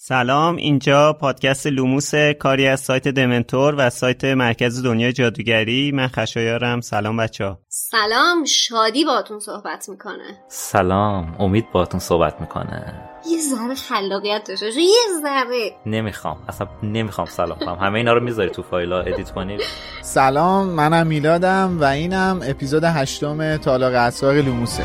سلام اینجا پادکست لوموس کاری از سایت دمنتور و سایت مرکز دنیا جادوگری. من خشایارم. سلام بچه ها. سلام شادی باتون صحبت می‌کنه. سلام امید باتون صحبت می‌کنه. یه ذره خلاقیت داشته یه ذره. نمی‌خوام اصلا نمی‌خوام سلام کنم. همه اینا رو می‌ذاری تو فایلا edit کنی سلام منم میلادم و اینم اپیزود هشتم تالار اسرار لوموسه.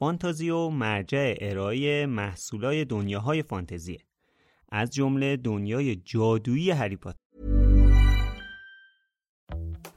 فانتازیو مرجع ارائه محصولای دنیاهای فانتزیه. از جمله دنیای جادویی هری پاتر.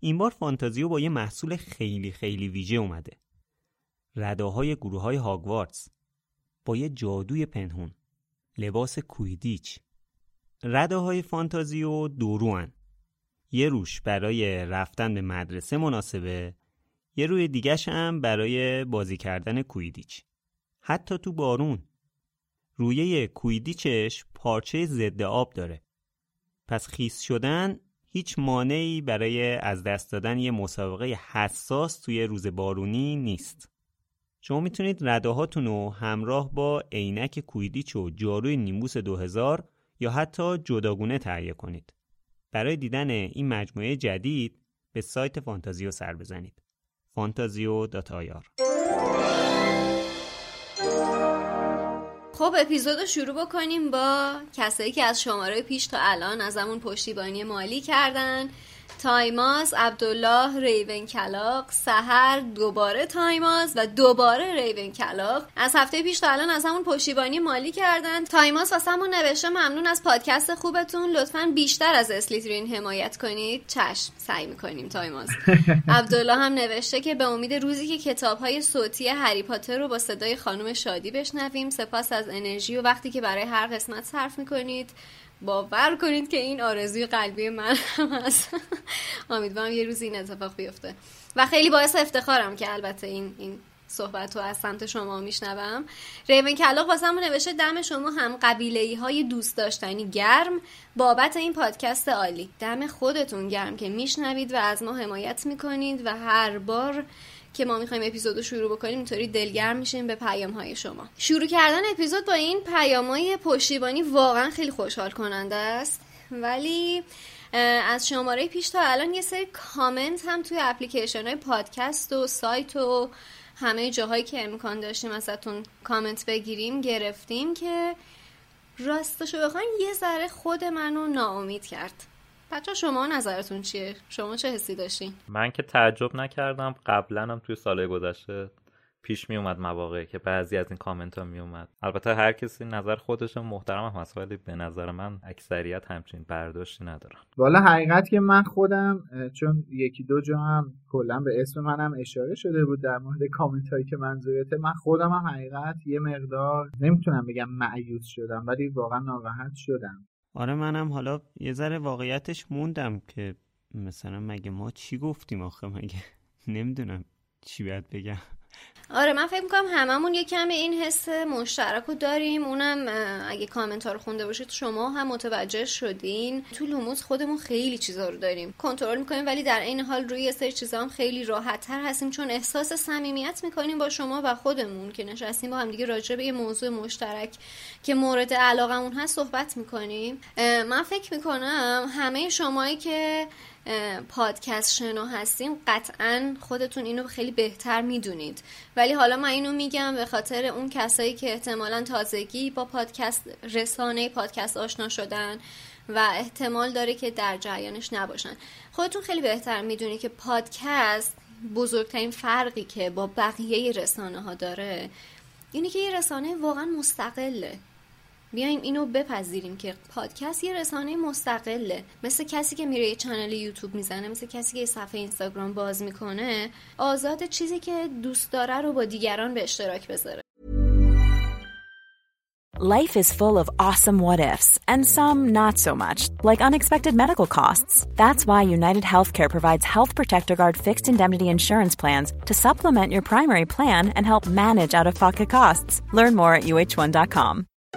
این بار فانتازیو با یه محصول خیلی خیلی ویژه اومده. رداهای گروه های هاگوارتس با یه جادوی پنهون. لباس کویدیچ. رداهای فانتازیو دوروان. یه روش برای رفتن به مدرسه مناسبه یه روی دیگش هم برای بازی کردن کویدیچ. حتی تو بارون. رویه کویدیچش پارچه ضد آب داره. پس خیس شدن هیچ مانعی برای از دست دادن یه مسابقه حساس توی روز بارونی نیست شما می‌تونید رداهاتون رو همراه با عینک کویدیچ و جاروی نیمبوس 2000 یا حتی جداگونه تهیه کنید. برای دیدن این مجموعه جدید به سایت فانتازیو سر بزنید. فانتازیو خب اپیزود رو شروع بکنیم با کسایی که از شماره پیش تا الان ازمون پشتیبانی مالی کردن. تایماز عبدالله ریونکلاو سهر دوباره تایماز و دوباره ریونکلاو از هفته پیش تا الان ازمون پشتیبانی مالی کردن. تایماز واسمون نوشته ممنون از پادکست خوبتون. لطفا بیشتر از اسلیترین حمایت کنید. چشم سعی می‌کنیم تایماز. عبدالله هم نوشته که به امید روزی که کتاب های صوتی هری پاتر رو با صدای خانم شادی بشنویم سپاس از انرژی و وقتی که برای هر قسمت صرف می‌کنید. باور کنید که این آرزوی قلبی من هم هست. امیدوارم یه روز این اتفاق بیفته. و خیلی باعث افتخارم که البته این این صحبت رو از سمت شما میشنوم. ریون کلاق واسه همون نوشته دم شما هم قبیله های دوست داشتنی گرم. بابت این پادکست عالی. دم خودتون گرم که میشنوید و از ما حمایت می‌کنید و هر بار که ما می‌خوایم اپیزود رو شروع بکنیم اینطوری دلگرم میشیم به پیام های شما. شروع کردن اپیزود با این پیام های پشتیبانی واقعا خیلی خوشحال کننده است. ولی از شماره پیش تا الان یه سری کامنت هم توی اپلیکیشن های پادکست و سایت و همه جاهایی که امکان داشتیم ازتون کامنت بگیریم گرفتیم که راستشو بخواین یه ذره خود منو ناامید کرد. بچه شما نظرتون چیه؟ شما چه حسی داشتین؟ من که تعجب نکردم قبلا هم توی سالهای گذشته پیش می اومد مواقعی که بعضی از این کامنت ها می اومد البته هر کسی نظر خودش محترم هم هست ولی به نظر من اکثریت همچین برداشتی ندارن والا حقیقت که من خودم چون یکی دو جا هم کلا به اسم منم اشاره شده بود در مورد کامنت هایی که منظورته من خودم هم حقیقت یه مقدار نمی‌تونم بگم معیوز شدم ولی واقعا ناراحت شدم آره منم حالا یه ذره واقعیتش موندم که مثلا مگه ما چی گفتیم آخه؟ مگه نمی‌دونم چی باید بگم. آره من فکر می‌کنم هممون یه کمی این حس مشترک رو داریم. اونم اگه کامنت ها رو خونده باشید شما هم متوجه شدین. تو لوموس خودمون خیلی چیزا رو داریم. کنترل می‌کنیم ولی در این حال روی یه سری چیزا هم خیلی راحت تر هستیم. چون احساس صمیمیت می‌کنیم با شما و خودمون که نشستیم با هم دیگه راجع به یه موضوع مشترک که مورد علاقمون هست صحبت می‌کنیم. من فکر می‌کنم همه شمایی که پادکست شنو هستیم قطعا خودتون اینو خیلی بهتر می‌دونید. ولی حالا من اینو میگم به خاطر اون کسایی که احتمالا تازگی با پادکست رسانه پادکست آشنا شدن و احتمال داره که در جریانش نباشن. خودتون خیلی بهتر می‌دونید که پادکست بزرگترین فرقی که با بقیه رسانه ها داره اینه که یه رسانه واقعا مستقله. بیایم اینو بپذیریم که پادکست یه رسانه مستقله مثل کسی که میره یه چنل یوتیوب می‌زنه مثل کسی که یه صفحه اینستاگرام باز می‌کنه آزاد چیزی که دوست داره رو با دیگران به اشتراک بذاره Life is full of awesome what ifs and some not so much, like unexpected medical costs. That's why United Healthcare provides Health Protector Guard fixed indemnity insurance plans to supplement your primary plan and help manage out of pocket costs. Learn more at uh1.com.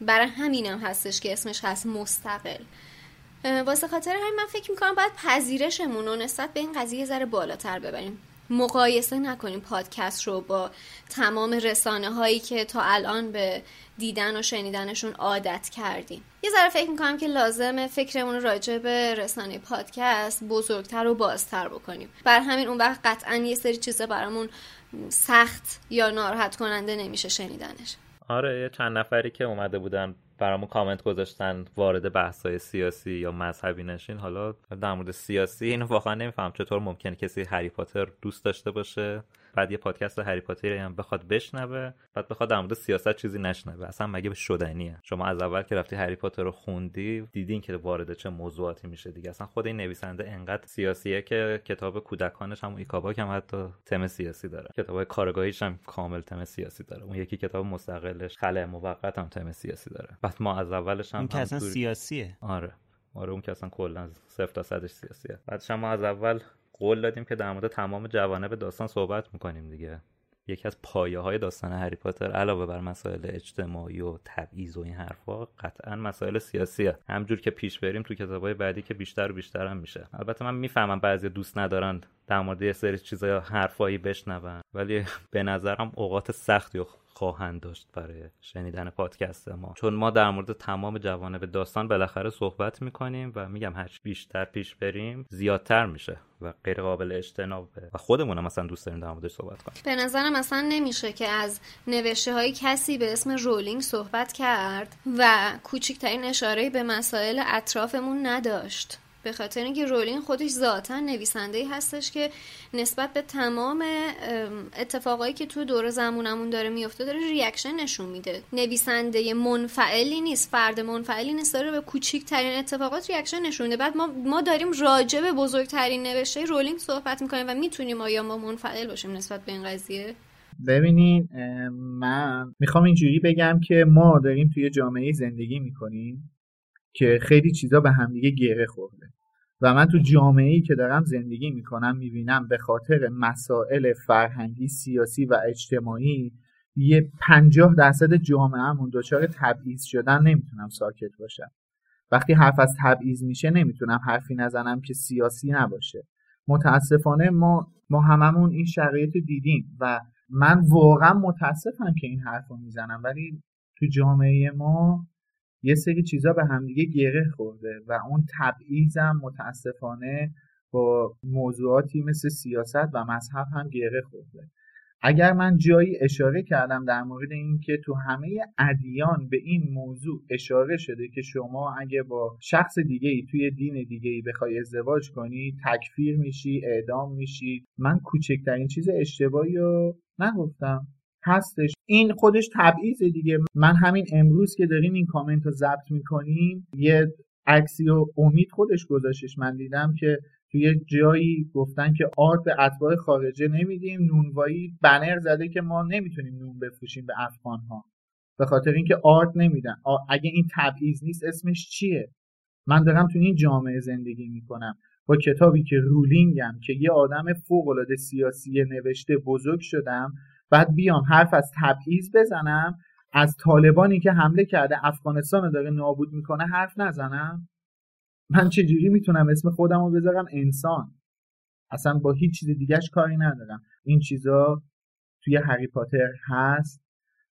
برای همینم هستش که اسمش هست مستقل. واسه خاطر همین من فکر می‌کنم باید پذیرشمون رو نسبت به این قضیه ذره بالاتر ببریم. مقایسه نکنیم پادکست رو با تمام رسانه هایی که تا الان به دیدن و شنیدنشون عادت کردیم. یه ذره فکر می‌کنم که لازمه فکرمون راجع به رسانه پادکست بزرگتر و بازتر بکنیم. بر همین اون وقت قطعا یه سری چیزا برامون سخت یا ناراحت کننده نمیشه شنیدنش. آره یه چند نفری که اومده بودن برامون کامنت گذاشتن وارد بحث های سیاسی یا مذهبی نشین. حالا در مورد سیاسی اینو واقعا نمیفهم چطور ممکنه کسی هری پاتر دوست داشته باشه. بعد یه پادکست هری پاتری هم بخواد بشنوه بعد بخواد در مورد سیاست چیزی نشنوه. اصلا مگه به شدنیه؟ شما از اول که رفتی هری پاتر رو خوندی دیدین که وارد چه موضوعاتی میشه دیگه. اصلا خود این نویسنده انقدر سیاسیه که کتاب کودکانش هم ایکاباک هم حتی تم سیاسی داره. کتاب کارآگاهیش هم کامل تم سیاسی داره. اون یکی کتاب مستقلش خلع موقت هم تم سیاسی داره. بعد ما از اولش هم, که اصلا سیاسیه. آره. آره اون که اصلا کلا صفر تا صدش سیاسیه. بعدش ما از اول قول دادیم که در مورد تمام جوانب داستان صحبت می‌کنیم دیگه. یکی از پایه های داستان هری پاتر علاوه بر مسائل اجتماعی و تبعیض و این حرفا قطعا مسائل سیاسیه. همجور که پیش بریم تو کتابای بعدی که بیشتر و بیشتر هم میشه. البته من می‌فهمم بعضی دوست ندارن در مورد یه سری چیزای حرفایی بشنون ولی به نظرم اوقات سختی خواهند داشت برای شنیدن پادکست ما. چون ما در مورد تمام جوانب داستان بالاخره صحبت می‌کنیم و میگم هر بیشتر پیش بریم زیادتر میشه و غیر قابل اجتنابه و خودمون هم مثلا دوست داریم در موردش صحبت کنیم. به نظرم اصلا نمیشه که از نوشته های کسی به اسم رولینگ صحبت کرد و کوچکترین اشاره به مسائل اطرافمون نداشت. به خاطر اینکه رولینگ خودش ذاتا نویسنده هستش که نسبت به تمام اتفاقایی که تو دور زمونمون داره میفته داره reaction نشون میده. نویسنده منفعلی نیست فرد منفعلی نیست داره به اتفاقات reaction نشون میده. بعد ما ما داریم راجع به بزرگترین نوشته رولینگ صحبت می‌کنیم و می‌تونیم آیا ما منفعل باشیم نسبت به این قضیه؟ ببینین من می‌خوام اینجوری بگم که ما داریم توی جامعه زندگی می‌کنیم که خیلی چیزا به همدیگه گره خورده. و من تو جامعه ای که دارم زندگی می‌کنم می‌بینم به خاطر مسائل فرهنگی سیاسی و اجتماعی یه پنجاه درصد جامعهمون دچار تبعیض شدن نمی‌تونم ساکت باشم. وقتی حرف از تبعیض میشه نمی‌تونم حرفی نزنم که سیاسی نباشه. متاسفانه ما ما هممون این شرایط دیدیم و من واقعا متاسفم که این حرف رو می‌زنم. ولی تو جامعه ما یه سری چیزا به همدیگه گره خورده و اون تبعیضم متاسفانه با موضوعاتی مثل سیاست و مذهب هم گره خورده. اگر من جایی اشاره کردم در مورد اینکه تو همه ادیان به این موضوع اشاره شده که شما اگه با شخص دیگه ای توی دین دیگه ای بخوای ازدواج کنی تکفیر میشی اعدام میشی من کوچکترین چیز اشتباهی رو نگفتم. هستش. این خودش تبعیض دیگه. من همین امروز که داریم این کامنت رو ضبط می‌کنیم یه عکسی و امید خودش گذاشتش من دیدم که توی جایی گفتن که آرت به اتباع خارجه نمیدیم. نونوایی بنر زده که ما نمی‌تونیم نون بفروشیم به افغان ها به خاطر اینکه آرت نمیدن. اگه این تبعیض نیست اسمش چیه؟ من دارم تو این جامعه زندگی می‌کنم. با کتابی که رولینگم که یه آدم فوق العاده سیاسی نوشته بزرگ شدم بعد بیام حرف از تبعیض بزنم از طالبانی که حمله کرده افغانستان رو داره نابود می‌کنه حرف نزنم؟ من چجوری می‌تونم اسم خودم رو بذارم انسان؟ اصلا با هیچ چیز دیگهش کاری ندارم. این چیزا توی هری پاتر هست.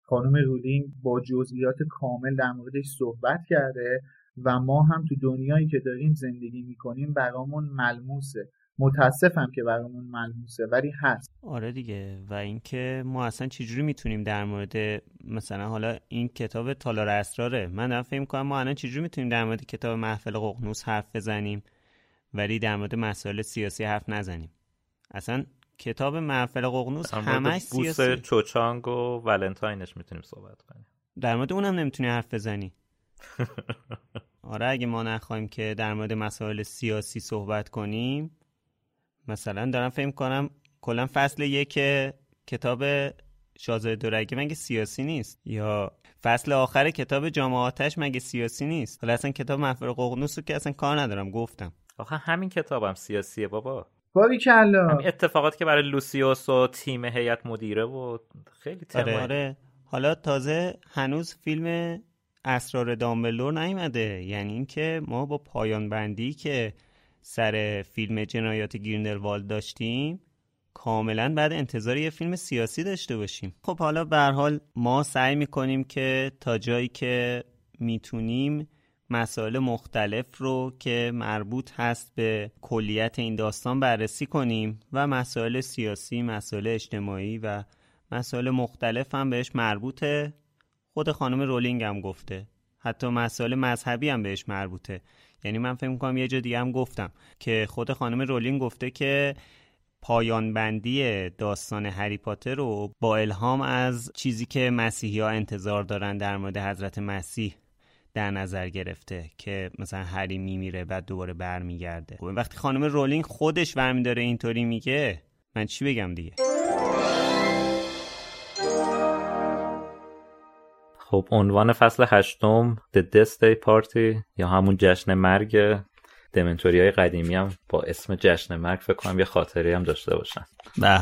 خانم رولینگ با جزئیات کامل در موردش صحبت کرده و ما هم تو دنیایی که داریم زندگی می‌کنیم برامون ملموسه. متاسفم که برامون ملموسه ولی هست. آره دیگه. و اینکه ما اصلا چجوری می‌تونیم در مورد مثلا حالا این کتاب تالار اسراره؟ من دارم فکر کنم ما الان چجوری می‌تونیم در مورد کتاب محفل ققنوس حرف بزنیم ولی در مورد مسائل سیاسی حرف نزنیم. اصلا کتاب محفل ققنوس همش سیاسی. چوچانگ و ولنتاینش می‌تونیم صحبت کنیم. در مورد اونم نمی‌تونی حرف بزنی. آره اگه ما نخواهیم که در مورد مسائل سیاسی صحبت کنیم مثلا دارم فکر کنم کلا فصل یک کتاب شاهزاده دورگه مگه سیاسی نیست؟ یا فصل آخر کتاب جامعاتش مگه سیاسی نیست؟ حالا اصلا کتاب محفل ققنوس رو که اصلا کار ندارم گفتم. آخه همین کتابم هم سیاسیه بابا. باری کلا. همین اتفاقات که برای لوسیوس و تیم هیئت مدیره و خیلی تمام. آره. آره. حالا تازه هنوز فیلم اسرار دامبلور نیومده. یعنی اینکه ما با پایان بندی که سر فیلم جنایات گریندلوالد داشتیم کاملا بعد انتظار یه فیلم سیاسی داشته باشیم. خب حالا به حال ما سعی می‌کنیم که تا جایی که می‌تونیم مسائل مختلف رو که مربوط هست به کلیت این داستان بررسی کنیم و مسائل سیاسی، مسائل اجتماعی و مسائل مختلف هم بهش مربوطه خود خانم رولینگ هم گفته. حتی مسائل مذهبی هم بهش مربوطه. یعنی من فکر می‌کنم یه جا دیگه هم گفتم که خود خانم رولینگ گفته که پایان بندی داستان هری پاتر رو با الهام از چیزی که مسیحی ها انتظار دارن در مورد حضرت مسیح در نظر گرفته که مثلا هری میمیره بعد دوباره برمیگرده. خب وقتی خانم رولینگ خودش برمی داره اینطوری میگه من چی بگم دیگه؟ خب عنوان فصل هشتم The Death Day Party یا همون جشن مرگ دمنتوری های قدیمی هم با اسم جشن مرگ فکر کنم یه خاطری هم داشته باشن. به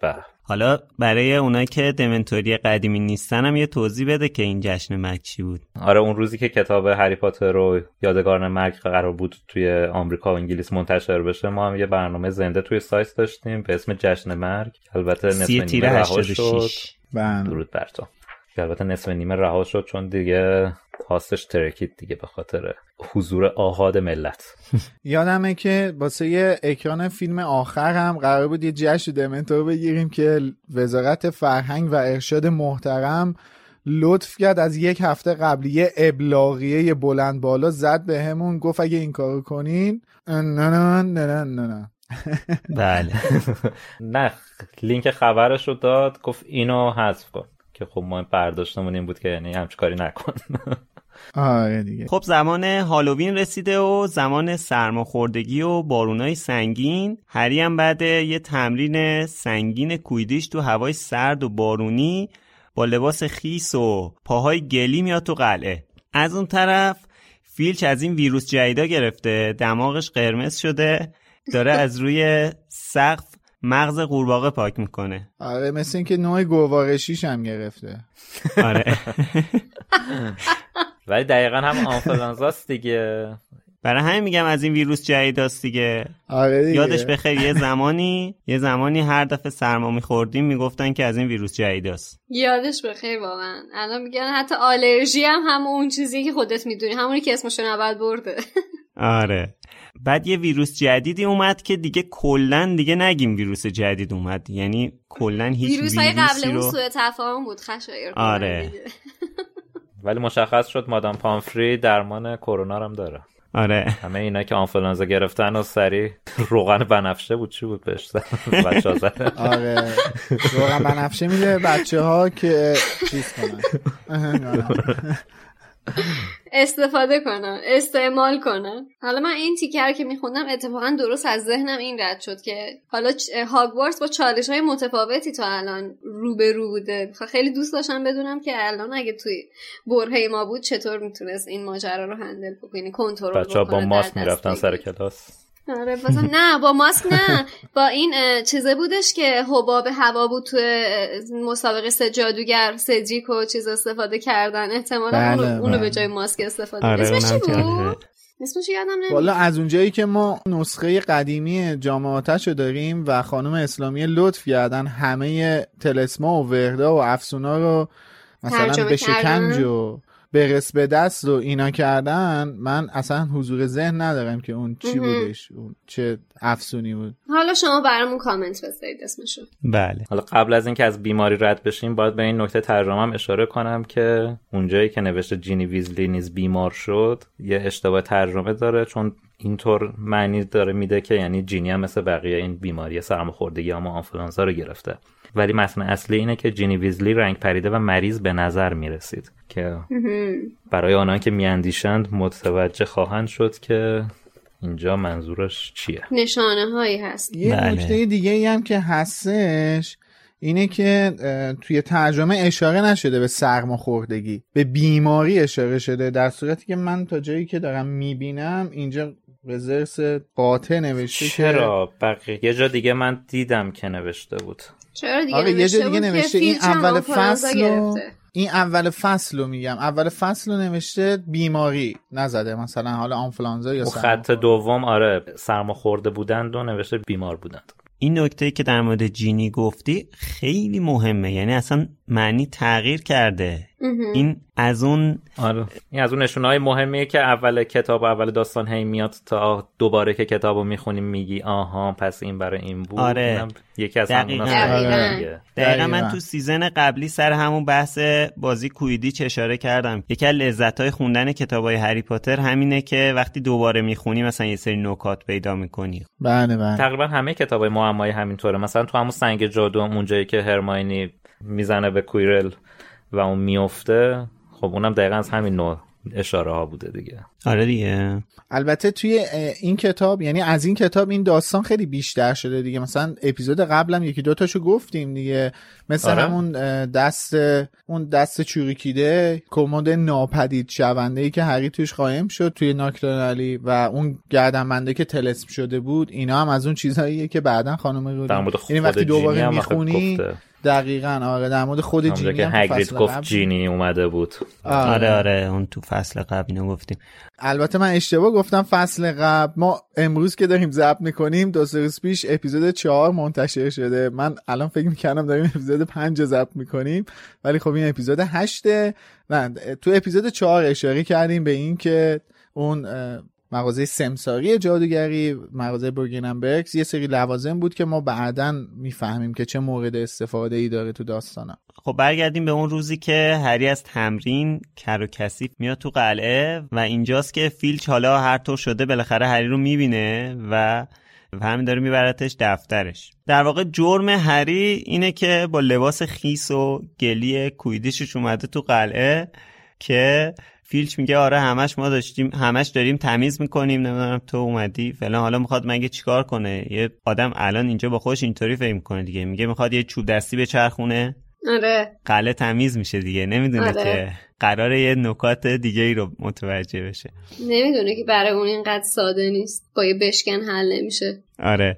به. حالا برای اونایی که دمنتوری قدیمی نیستن هم یه توضیح بده که این جشن مرگ چی بود. آره اون روزی که کتاب هری پاتر رو یادگاران مرگ قرار بود توی آمریکا و انگلیس منتشر بشه ما هم یه برنامه زنده توی سایت داشتیم به اسم جشن مرگ. البته نصف نیمه رها شد. بله. درود بر تو. که البته نصف نیمه رها شد چون دیگه پاسش ترکید دیگه به خاطر حضور آهاد ملت. یادمه که واسه اکران فیلم آخر هم قرار بود یه جشن دمنتور بگیریم که وزارت فرهنگ و ارشاد محترم لطف کرد از یک هفته قبلی یه ابلاغیه بلند بالا زد به همون گفت اگه این کارو کنین. نه نه نه نه نه. بله. نه لینک خبرش رو داد گفت اینو حذف کن. که خب ما برداشتمون این بود که یعنی همچه کاری نکن. آره دیگه. خب زمان هالووین رسیده و زمان سرماخوردگی و بارونای سنگین. هری هم بعد یه تمرین سنگین کویدیش تو هوای سرد و بارونی با لباس خیس و پاهای گلی میاد تو قلعه. از اون طرف فیلچ از این ویروس جدیدا گرفته. دماغش قرمز شده. داره از روی سقف مغز قورباغه پاک می‌کنه. آره مثل اینکه نوع گوارشیش هم گرفته. آره. ولی دقیقا هم آنفلانزاست دیگه. برای همین میگم از این ویروس جدیداست دیگه. آره دیگه. یادش بخیر یه زمانی یه زمانی هر دفعه سرما میخوردیم می‌گفتن که از این ویروس جدیداست. یادش بخیر واقعا. الان میگن حتی آلرژی هم همون اون چیزی که خودت می‌دونی همونی که اسمشون اول برده. آره. بعد یه ویروس جدیدی اومد که دیگه کلا دیگه نگیم ویروس جدید اومد. یعنی کلا هیچ ویروس های ویروسی قبل اون رو سوء تفاهم بود خشایر آره. ولی مشخص شد مادام پامفری درمان کرونا رو هم داره. آره. همه اینا که آنفلانزا گرفتن و سری روغن بنفشه بود چی بود بهش؟ زدن. آره. روغن بنفشه میده بچه ها که چیز کنن. استفاده کنن استعمال کنن حالا من این تیکر که میخوندم اتفاقا درست از ذهنم این رد شد که حالا هاگوارتس با چالش های متفاوتی تا الان رو به رو بوده. خ- خیلی دوست داشتم بدونم که الان اگه توی برهه ما بود چطور می‌تونست این ماجرا رو هندل بکنی کنترل بچه با ماسک می‌رفتن سر. کلاس. آره بازم نه با ماسک نه با این چیزه بودش که حباب هوا بود تو مسابقه سه جادوگر سدریک و چیز استفاده کردن احتمالا بله، اونو, اونو بله. به جای ماسک استفاده آره اسمش چی بود؟ اسمش یادم والا از اونجایی که ما نسخه قدیمی جامعاتش رو داریم و خانم اسلامی لطف کردن همه تلسما و وردا و افسونا رو مثلا به. شکنج و برس به دست و اینا کردن من اصلا حضور ذهن ندارم که اون چی. بودش اون چه افسونی بود. حالا شما برامون کامنت بذارید اسمشو. بله. حالا قبل از اینکه از بیماری رد بشیم باید به این نکته ترجمه هم اشاره کنم که اونجایی که نوشته جینی ویزلی نیز بیمار شد یه اشتباه ترجمه داره چون اینطور معنی داره میده که یعنی جینی هم مثل بقیه این بیماری سرماخوردگی یا آنفولانزا رو گرفته. ولی متن اصلی اینه که جینی ویزلی رنگ پریده و مریض به نظر می‌رسید که برای آنان که میاندیشند متوجه خواهند شد که اینجا منظورش چیه. نشانه هایی هست. یه بله. نکته دیگه ای هم که هستش اینه که توی ترجمه اشاره نشده به سرماخوردگی به بیماری اشاره شده در صورتی که من تا جایی که دارم می‌بینم اینجا رزرس قاطع نوشته که چرا؟ بقیه یه جا دیگه من دیدم که نوشته بود. چرا دیگه آره یه نوشته جا دیگه نوشته این اول فصل رو. این اول فصل رو میگم اول فصل رو نوشته بیماری نزده مثلا حالا آنفلانزا یا اون خط. دوم آره سرما خورده بودند و نوشته بیمار بودند این نکته که در مورد جینی گفتی خیلی مهمه یعنی اصلا معنی تغییر کرده این از اون آره. این از اون نشونه های مهمیه که اول کتاب و اول داستان هی میاد تا دوباره که کتاب رو می‌خونیم میگی آها پس این برای این بود. آره. اینم یکی از دقیقاً. همون دقیقاً. دقیقا. من. تو سیزن قبلی سر همون بحث بازی کویدیچ اشاره کردم. یکی از لذت های خوندن کتاب های هری پاتر همینه که وقتی دوباره می‌خونی مثلا یه سری نکات پیدا می‌کنی. بله بله. تقریبا همه کتاب های معمایی همینطوره. مثلا تو همون سنگ جادو اونجایی که هرماینی می‌زنه به کویرل. و اون میفته خب اونم دقیقا از همین نوع اشاره ها بوده دیگه آره دیگه البته توی این کتاب یعنی از این کتاب این داستان خیلی بیشتر شده دیگه مثلا اپیزود قبلم یکی دوتاشو گفتیم دیگه مثل آره. همون دست اون دست چوریکیده کمد ناپدید شونده ای که هری توش قایم شد توی ناکلانالی و اون گردنبنده که تلسم شده بود اینا هم از اون چیزهاییه که بعدا خانم مورد یعنی وقتی دوباره می‌خونی گفته. دقیقا آره در مورد خود جینی که هگرید فصل گفت قبل- جینی اومده بود. آره. آره اون تو فصل قبل اینو گفتیم. البته من اشتباه گفتم فصل قبل. ما امروز که داریم ضبط می‌کنیم دو سه روز پیش اپیزود چهار منتشر شده. من الان فکر می‌کردم داریم اپیزود پنج رو ضبط می‌کنیم ولی خب این اپیزود هشته. نه تو اپیزود چهار اشاره کردیم به این که اون مغازه سمساری جادوگری مغازه برگننبرگز یه سری لوازم بود که ما بعدا می‌فهمیم که چه مورد استفاده ای داره تو داستانا. خب برگردیم به اون روزی که هری از تمرین کر و کثیف میاد تو قلعه و اینجاست که فیلچ حالا هر طور شده بالاخره هری رو می‌بینه و و همین داره میبرتش دفترش. در واقع جرم هری اینه که با لباس خیس و گلی کویدیشش اومده تو قلعه که فیلچ میگه آره همش ما داشتیم همش داریم تمیز می‌کنیم نمی‌دونم تو اومدی فلان. حالا می‌خواد مگه چیکار کنه؟ یه آدم الان اینجا با خودش اینطوری فکر می‌کنه دیگه. میگه می‌خواد یه چوب دستی به چرخونه آره. قله تمیز میشه دیگه. نمی‌دونه آره. که قرار یه نکات دیگه ای رو متوجه بشه. نمی‌دونه که برای اون اینقدر ساده نیست. با یه بشکن حل نمیشه. آره.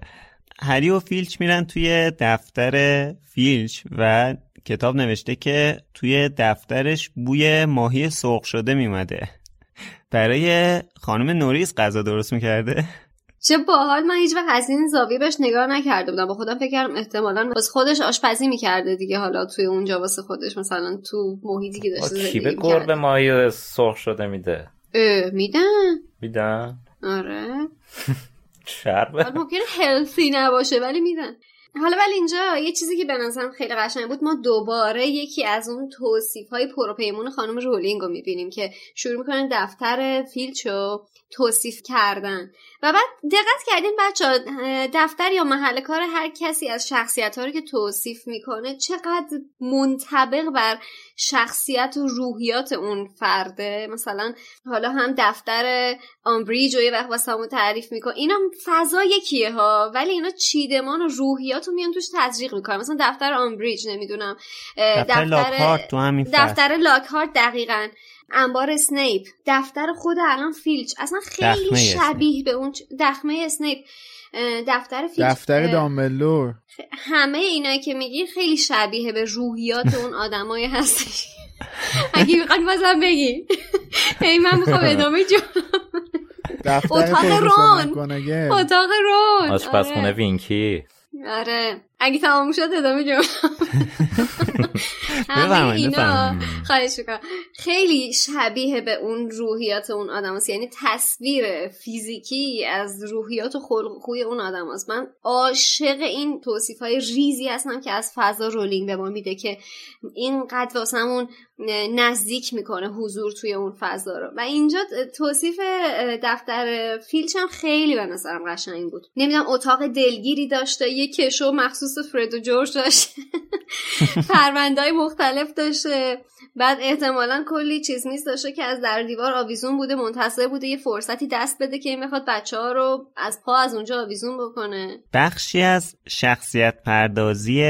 هری و فیلچ میرن توی دفتر فیلچ و کتاب نوشته که توی دفترش بوی ماهی سرخ شده میمده. برای خانم نوریس غذا درست می‌کرده؟ چه باحال. من هیچ وقت از این زاویه بهش نگاه نکرده بودم. با خودم فکر کردم احتمالا واسه خودش آشپزی می‌کرده دیگه. حالا توی اونجا واسه خودش مثلا تو محیطی که داشته کی زندگی به گربه ماهی سرخ شده میده. میدن؟ میدن. آره. شربه ممکنه هلثی نباشه ولی میدن. حالا ولی اینجا یه چیزی که به نظرم خیلی قشنگ بود ما دوباره یکی از اون توصیف های پروپیمون خانم رولینگ رو می‌بینیم که شروع می‌کنن دفتر فیلچ رو توصیف کردن. و بعد دقت کردین بچه دفتر یا محل کار هر کسی از شخصیت ها رو که توصیف می‌کنه چقدر منطبق بر شخصیت و روحیات اون فرده. مثلا حالا هم دفتر آمبریج و یه وقت واسه تعریف میکن اینا فضا یکیه ها ولی اینا چیدمان و روحیات رو میان توش تزریق می‌کنن. مثلا دفتر آمبریج نمی‌دونم دفتر لاکهارت تو همین. دفتر لاکهارت دقیقا. انبار اسنیپ دفتر خود الان فیلچ. اصلا خیلی شبیه به اون دخمه اسنیپ دفتر فیلچ. دفتر اه، دامبلدور. همه اینایی که میگی خیلی شبیه به روحیات اون آدمایی هستش. اگه می‌خواد بازم بگی. ای من می‌خوام ادامه جو دفتر اتاق رون. اتاق رون. آشپزخونه آره. وینکی. آره. اگه تمام شد ادامه جو همه اینا. خواهش می‌کنم خیلی شبیه به اون روحیات اون آدم هست. یعنی تصویر فیزیکی از روحیات و خلق و خوی اون آدم هست. من عاشق این توصیف های ریزی هستم که از فضا رولینگ به ما میده که اینقدر واسمون نزدیک می‌کنه حضور توی اون فضا رو و اینجا توصیف دفتر فیلچ هم خیلی به نظرم قشنگ بود نمی‌دونم اتاق دلگیری داشته یه کشو مخصوص فرد و جورج داشته پروندهای مختلف داشته. بعد احتمالا کلی چیز میز داشته که از در دیوار آویزون بوده منتظر بوده یه فرصتی دست بده که این می‌خواد بچه ها رو از پا از اونجا آویزون بکنه. بخشی از شخصیت پردازی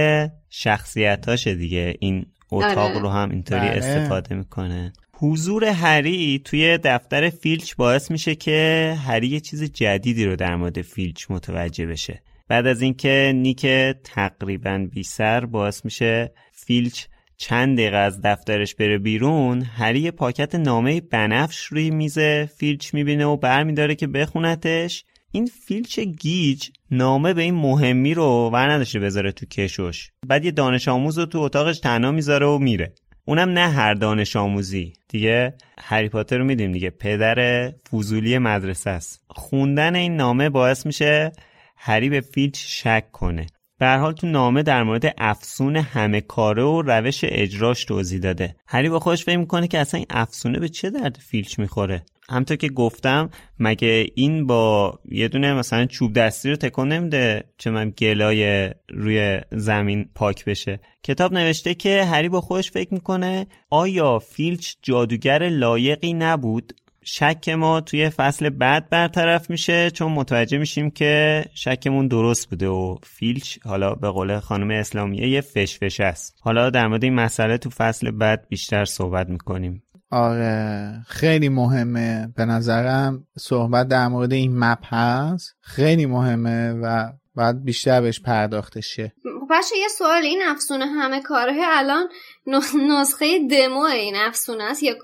شخصیتاشه دیگه. این اتاق آره. رو هم اینطوری بله. استفاده می‌کنه. حضور هری توی دفتر فیلچ باعث میشه که هری یه چیز جدیدی رو در مورد فیلچ متوجه بشه. بعد از اینکه نیک تقریبا بی سر باعث میشه فیلچ چند دقیقه از دفترش بره بیرون هری یه پاکت نامه بنفش روی میز فیلچ می‌بینه و برمیداره که بخونتش. این فیلچ گیج نامه به این مهمی رو ور نداشته بذاره تو کشوش. بعد یه دانش آموز رو تو اتاقش تنها می‌ذاره و میره. اونم نه هر دانش آموزی. دیگه هری پاتر رو می‌دونیم دیگه. پدر فضولی مدرسه است. خوندن این نامه باعث میشه هری به فیلچ شک کنه. به هر حال تو نامه در مورد افسون همه کاره و روش اجراش توضیح داده. هری با خودش فکر می‌کنه که اصلا این افسونه به چه درد فیلچ می‌خوره؟ همطور که گفتم مگه این با یه دونه مثلا چوب دستی رو تکون نمیده چه من گلای روی زمین پاک بشه؟ کتاب نوشته که هری با خودش فکر می‌کنه آیا فیلچ جادوگر لایقی نبود؟ شک ما توی فصل بعد برطرف میشه چون متوجه میشیم که شکمون درست بوده و فیلچ حالا به قول خانم اسلامیه یه فشفش است. حالا در مورد این مسئله تو فصل بعد بیشتر صحبت می‌کنیم. آره خیلی مهمه. به نظرم صحبت در مورد این مپ هست خیلی مهمه و باید بیشتر بهش پرداخته شه. بچه یه سوال این افسونه همه کاره الان نسخه دمو این افسونه است. یا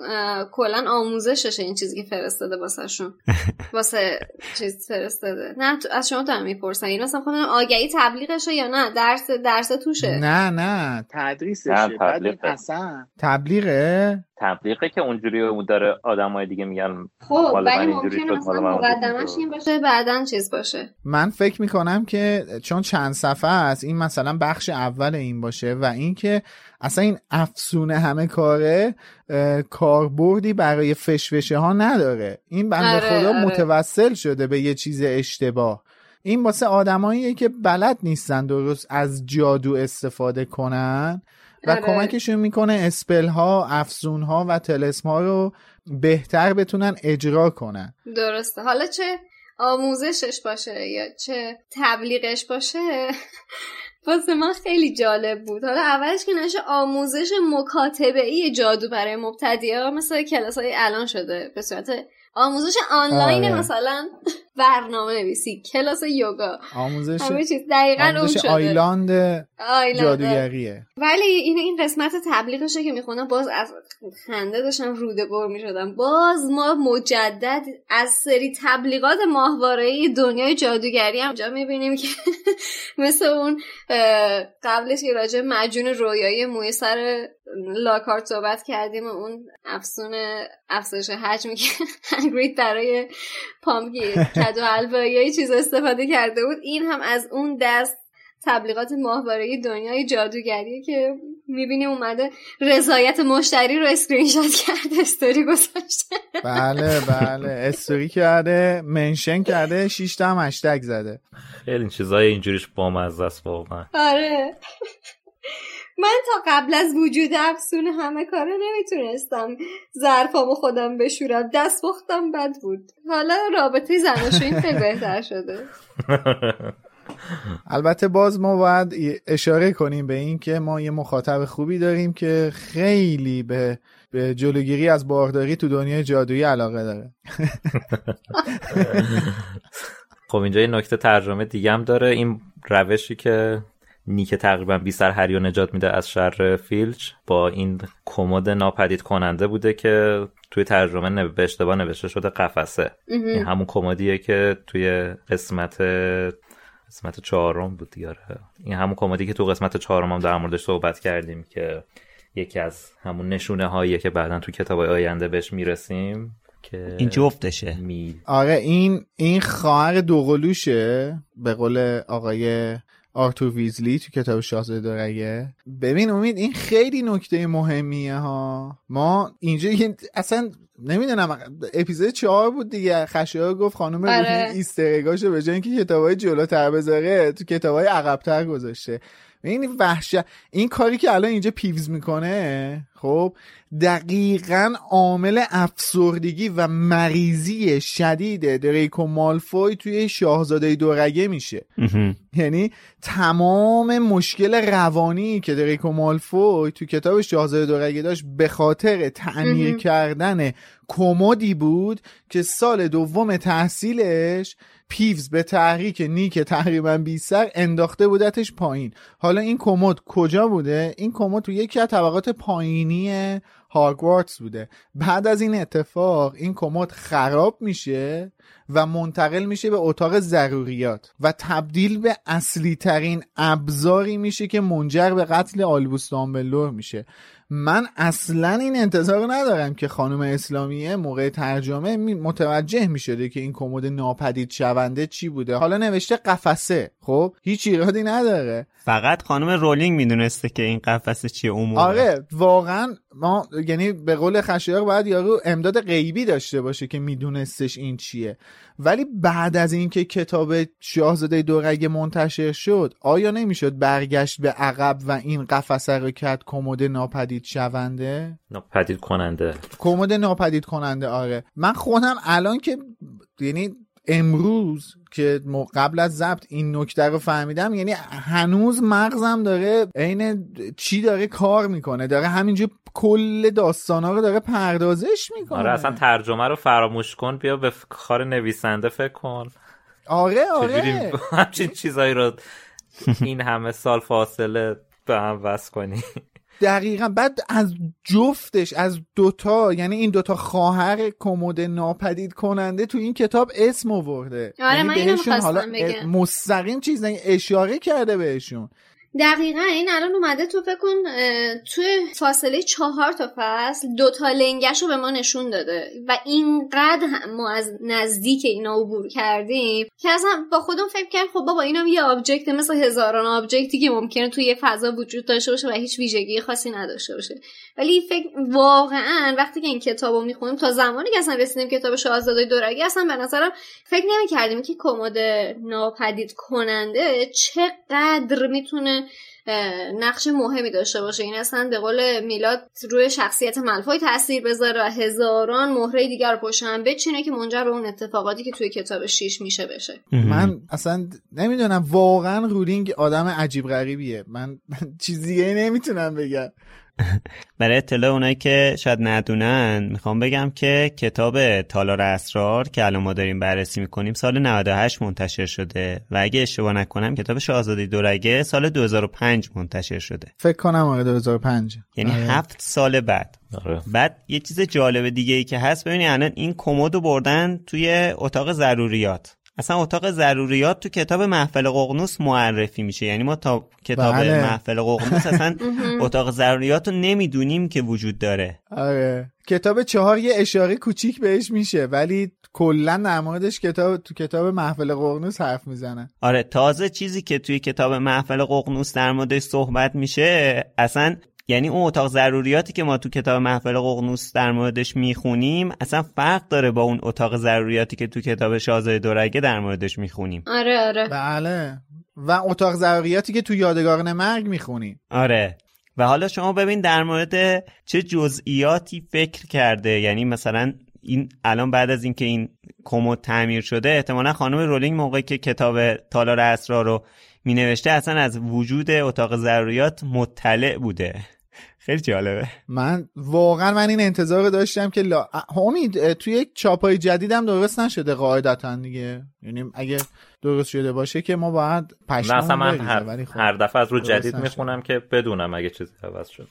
کلا آموزششه این چیزی که فرستاده واسه شون واسه چیز فرستاده. نه از شما دارم می‌پرسن این اصلا خودم آگهی تبلیغشه یا نه؟ درس درس توشه. نه نه. تدریسشه. تبلیغه. اصلا تبلیغه؟ تبلیغه که اونجوری اون داره آدمای دیگه میگن خب ولی ممکنه مثلا مقدمش. این باشه بعدا چیز باشه. من فکر می‌کنم که چون چند صفحه است این مثلا بخش اول این باشه و اینکه اصلا این افسونه همه کاره کاربردی برای فشفشه ها نداره. این بنده آره، خدا آره. متوسل شده به یه چیز اشتباه. این واسه آدماییه که بلد نیستن درست از جادو استفاده کنن و آره. کمکشون می‌کنه اسپل ها افسون ها و تلسم ها رو بهتر بتونن اجرا کنن. درسته. حالا چه آموزشش باشه یا چه تبلیغش باشه؟ واسه من خیلی جالب بود. حالا اولش که نشه آموزش مکاتبه ای جادو برای مبتدی ها مثل کلاس های الان شده به صورت آموزش آنلاین آره. مثلا برنامه نویسی کلاس یوگا آموزش همه چیز دقیقا اون آموزش شده آیلاند آیلند. جادوگریه ولی این این قسمت تبلیغشه که می‌خونم باز از خنده داشتم روده بر می‌شدم باز ما مجدد از سری تبلیغات ماهواره دنیای جادوگری هم جا می‌بینیم که مثل اون قبلش که راجع معجون رویایی موی سر لاکهارت صحبت کردیم و اون افسون افزایش حجمی که هگرید برای pumpkin کدو حلوایی یا چیز استفاده کرده بود. این هم از اون دست تبلیغات ماهواره دنیای جادوگریه که می‌بینی اومده رضایت مشتری رو اسکرین شات کرده استوری گذاشته. بله بله. استوری کرده mention کرده 6 تا هم هشتگ زده. خیلی این چیزای اینجوریش بامزه است واقعا. آره. من تا قبل از وجود افسون همه کاره نمی‌تونستم. ظرفامو خودم بشورم دست بختم بد بود. حالا رابطه زناشویی خیلی بهتر شده. البته باز ما باید اشاره کنیم به این که ما یه مخاطب خوبی داریم که خیلی به به جلوگیری از بارداری تو دنیای جادویی علاقه داره. خب اینجا یه نکته ترجمه دیگه هم داره. این روشی که نیک تقریبا بی سر هریو نجات میده از شر فیلچ. با این کمد ناپدید کننده بوده که توی ترجمه به اشتباه نوشته شده قفسه. این همون کمدیه که توی قسمت قسمت چهارم بود دیگه آره. این همون کمدی که تو قسمت چهارم هم در موردش صحبت کردیم که یکی از همون نشونه هاییه که بعدا تو کتاب آینده بهش می‌رسیم که این جفتشه می آره این این خواهر دوقلوشه به قول آقای آرتور ویزلی تو کتاب شاهزاده دورگه ببین امید این خیلی نکته مهمیه ها. ما اینجا اصلا نمی‌دونم اپیزود چهار بود دیگه. خشایار گفت خانم آره. ایسترگاشو به جای اینکه کتابای جلوتر بذاره تو کتابای عقبتر گذاشته. این وحشت این کاری که الان اینجا پیوز می‌کنه خب دقیقا عامل افسردگی و مریضی شدید دریکو مالفوی توی شاهزاده دورگه میشه یعنی تمام مشکل روانی که دریکو مالفوی تو کتاب شاهزاده دورگه داشت به خاطر تعمیر. کردن کمدی بود که سال دوم تحصیلش پیوز به تحریک نیک تقریبا بی سر انداخته بودتش پایین. حالا این کمد کجا بوده؟ این کمد تو یکی از طبقات پایینی هاگوارتس بوده. بعد از این اتفاق این کمد خراب میشه و منتقل میشه به اتاق ضروریات و تبدیل به اصلی ترین ابزاری میشه که منجر به قتل آلبوس دامبلور میشه. من اصلا این انتظار ندارم که خانم اسلامیه موقع ترجمه می- متوجه می‌شده که این کمد ناپدید شونده چی بوده. حالا نوشته قفسه. خب هیچ ایرادی نداره. فقط خانم رولینگ می‌دونسته که این قفسه چیه اون موقع. آره واقعا ما یعنی به قول خشایار باید یارو امداد غیبی داشته باشه که میدونستش این چیه. ولی بعد از اینکه کتاب شاهزاده دورگه منتشر شد آیا نمی‌شد برگشت به عقب و این قفسه رو کرد کمد ناپدید شونده؟ ناپدید کننده. کمد ناپدید کننده آره. من خودم الان که یعنی امروز که قبل از ضبط این نکته رو فهمیدم یعنی هنوز مغزم داره عین چی داره کار می‌کنه داره همینجور کل داستانا رو داره پردازش می‌کنه. آره اصلا ترجمه رو فراموش کن بیا به کار نویسنده فکر کن. آره آره. همچین چیزایی رو این همه سال فاصله به هم وصل کنی؟ دقیقا. بعد از جفتش از دوتا یعنی این دوتا خواهر کمد ناپدید کننده تو این کتاب اسم آورده. آره، یعنی من بهشون حالا بگم. مستقیم چیز نه اشاره کرده بهشون. دقیقا این الان اومده تو فکر کن توی فاصله چهار تا فصل دوتا لنگش رو به ما نشون داده و اینقدر ما از نزدیک اینا عبور کردیم که اصلا با خودم فکر کردم خب بابا اینم یه object مثل هزاران object ی که ممکنه توی یه فضا وجود داشته باشه و هیچ ویژگی خاصی نداشته باشه. ولی فکر واقعا وقتی که این کتاب رو می‌خونیم تا زمانی که اصلا رسیدیم کتاب شاهزاده دورگه اصلا به نظرم فکر نمی کردیم که کمد ناپدید کننده چقدر می‌تونه نقش مهمی داشته باشه. این اصلا به قول میلاد روی شخصیت ملفای تاثیر بذاره و هزاران مهره دیگر پشت هم بچینه که منجر به اون اتفاقاتی که توی کتاب شیش میشه بشه. من اصلا نمی‌دونم واقعا رولینگ آدم عجیب غریبیه. من چیزی نمی‌تونم بگم. برای اطلاع اونایی که شاید ندونن می‌خوام بگم که کتاب تالار اسرار که الان ما داریم بررسی می‌کنیم سال 98 منتشر شده و اگه اشتباه نکنم کتاب شاهزاده دورگه سال 2005 منتشر شده. فکر کنم آقا 2005 یعنی هفت سال بعد. آره. بعد یه چیز جالب دیگه ای که هست ببینید الان این کمدو بردن توی اتاق ضروریات. اصلا اتاق ضروریات تو کتاب محفل ققنوس معرفی میشه. یعنی ما تا کتاب بله. محفل ققنوس اصلا اتاق ضروریات رو نمی‌دونیم که وجود داره. آره. کتاب چهار یه اشاره کوچیک بهش میشه ولی کلا موردش کتاب تو کتاب محفل قرنوس حرف می‌زنن آره تازه چیزی که توی کتاب محفل ققنوس در موردش صحبت میشه اصلا یعنی اون اتاق ضروریاتی که ما تو کتاب محفل ققنوس در موردش می‌خونیم اصلا فرق داره با اون اتاق ضروریاتی که تو کتاب شاهزاده دورگه در موردش می‌خونیم. آره آره. بله. و اتاق ضروریاتی که تو یادگاران مرگ می‌خونیم. آره. و حالا شما ببین در مورد چه جزئیاتی فکر کرده. یعنی مثلا این الان بعد از اینکه این کمد تعمیر شده احتمالا خانم رولینگ موقعی که کتاب تالار اسرار رو می نوشته اصلا از وجود اتاق ضروریات مطلع بوده. خیلی جالبه. من واقعا من این انتظار داشتم که لا... امید توی چاپای جدیدم درست نشده قاعدتا دیگه. یعنی اگه درست شده باشه که ما باید نه اصلا من بریزه هر, خب هر دفعه از رو جدید. می‌خونم که بدونم اگه چیزی عوض شده.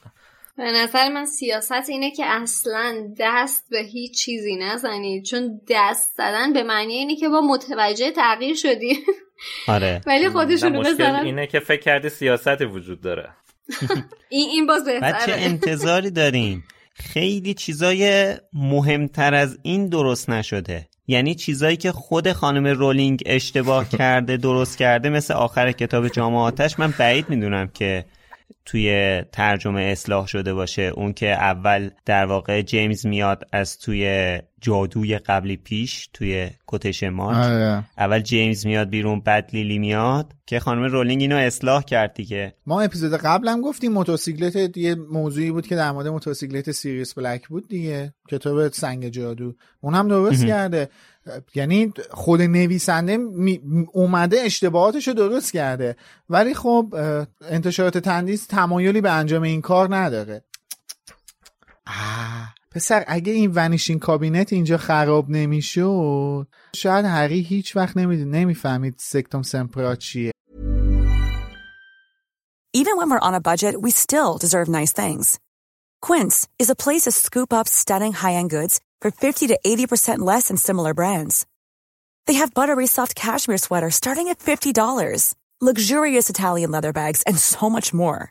به نظر من سیاست اینه که اصلا دست به هیچ چیزی نزنید. چون دست زدن به معنی اینه که با متوجه تغییر شدی. آره. ولی خودشونو مشکل بزنن. اینه که فکر کردی سیاستی وجود داره. این این باز بهتره. انتظاری داریم خیلی چیزای مهمتر از این درست نشده. یعنی چیزایی که خود خانم رولینگ اشتباه کرده درست کرده مثل آخر کتاب جام آتش من بعید می‌دونم که توی ترجمه اصلاح شده باشه. اون که اول در واقع جیمز میاد از توی جادوی قبلی پیش توی کوتش مارک. آره. اول جیمز میاد بیرون بعد لیلی میاد. که خانم رولینگ اینو اصلاح کرد دیگه. ما اپیزود قبلم گفتیم موتورسیکلت یه موضوعی بود که در مورد موتورسیکلت سیریس بلک بود دیگه کتاب سنگ جادو. اون هم درست کرده. یعنی خود نویسنده می- اومده اشتباهاتش رو درست کرده. ولی خب انتشارات تندیس تمایلی به انجام این کار نداره آه. پسر اگه این vanishing cabinet اینجا خراب نمی‌شد شاید هری هیچ وقت نمی‌دید نمی‌فهمید سکتوم سمپرا چیه Even when we're on a budget, we still deserve nice things. Quince is a place to scoop up stunning high-end goods for 50 to 80% less than similar brands. They have buttery soft cashmere sweaters starting at $50, luxurious Italian leather bags, and so much more.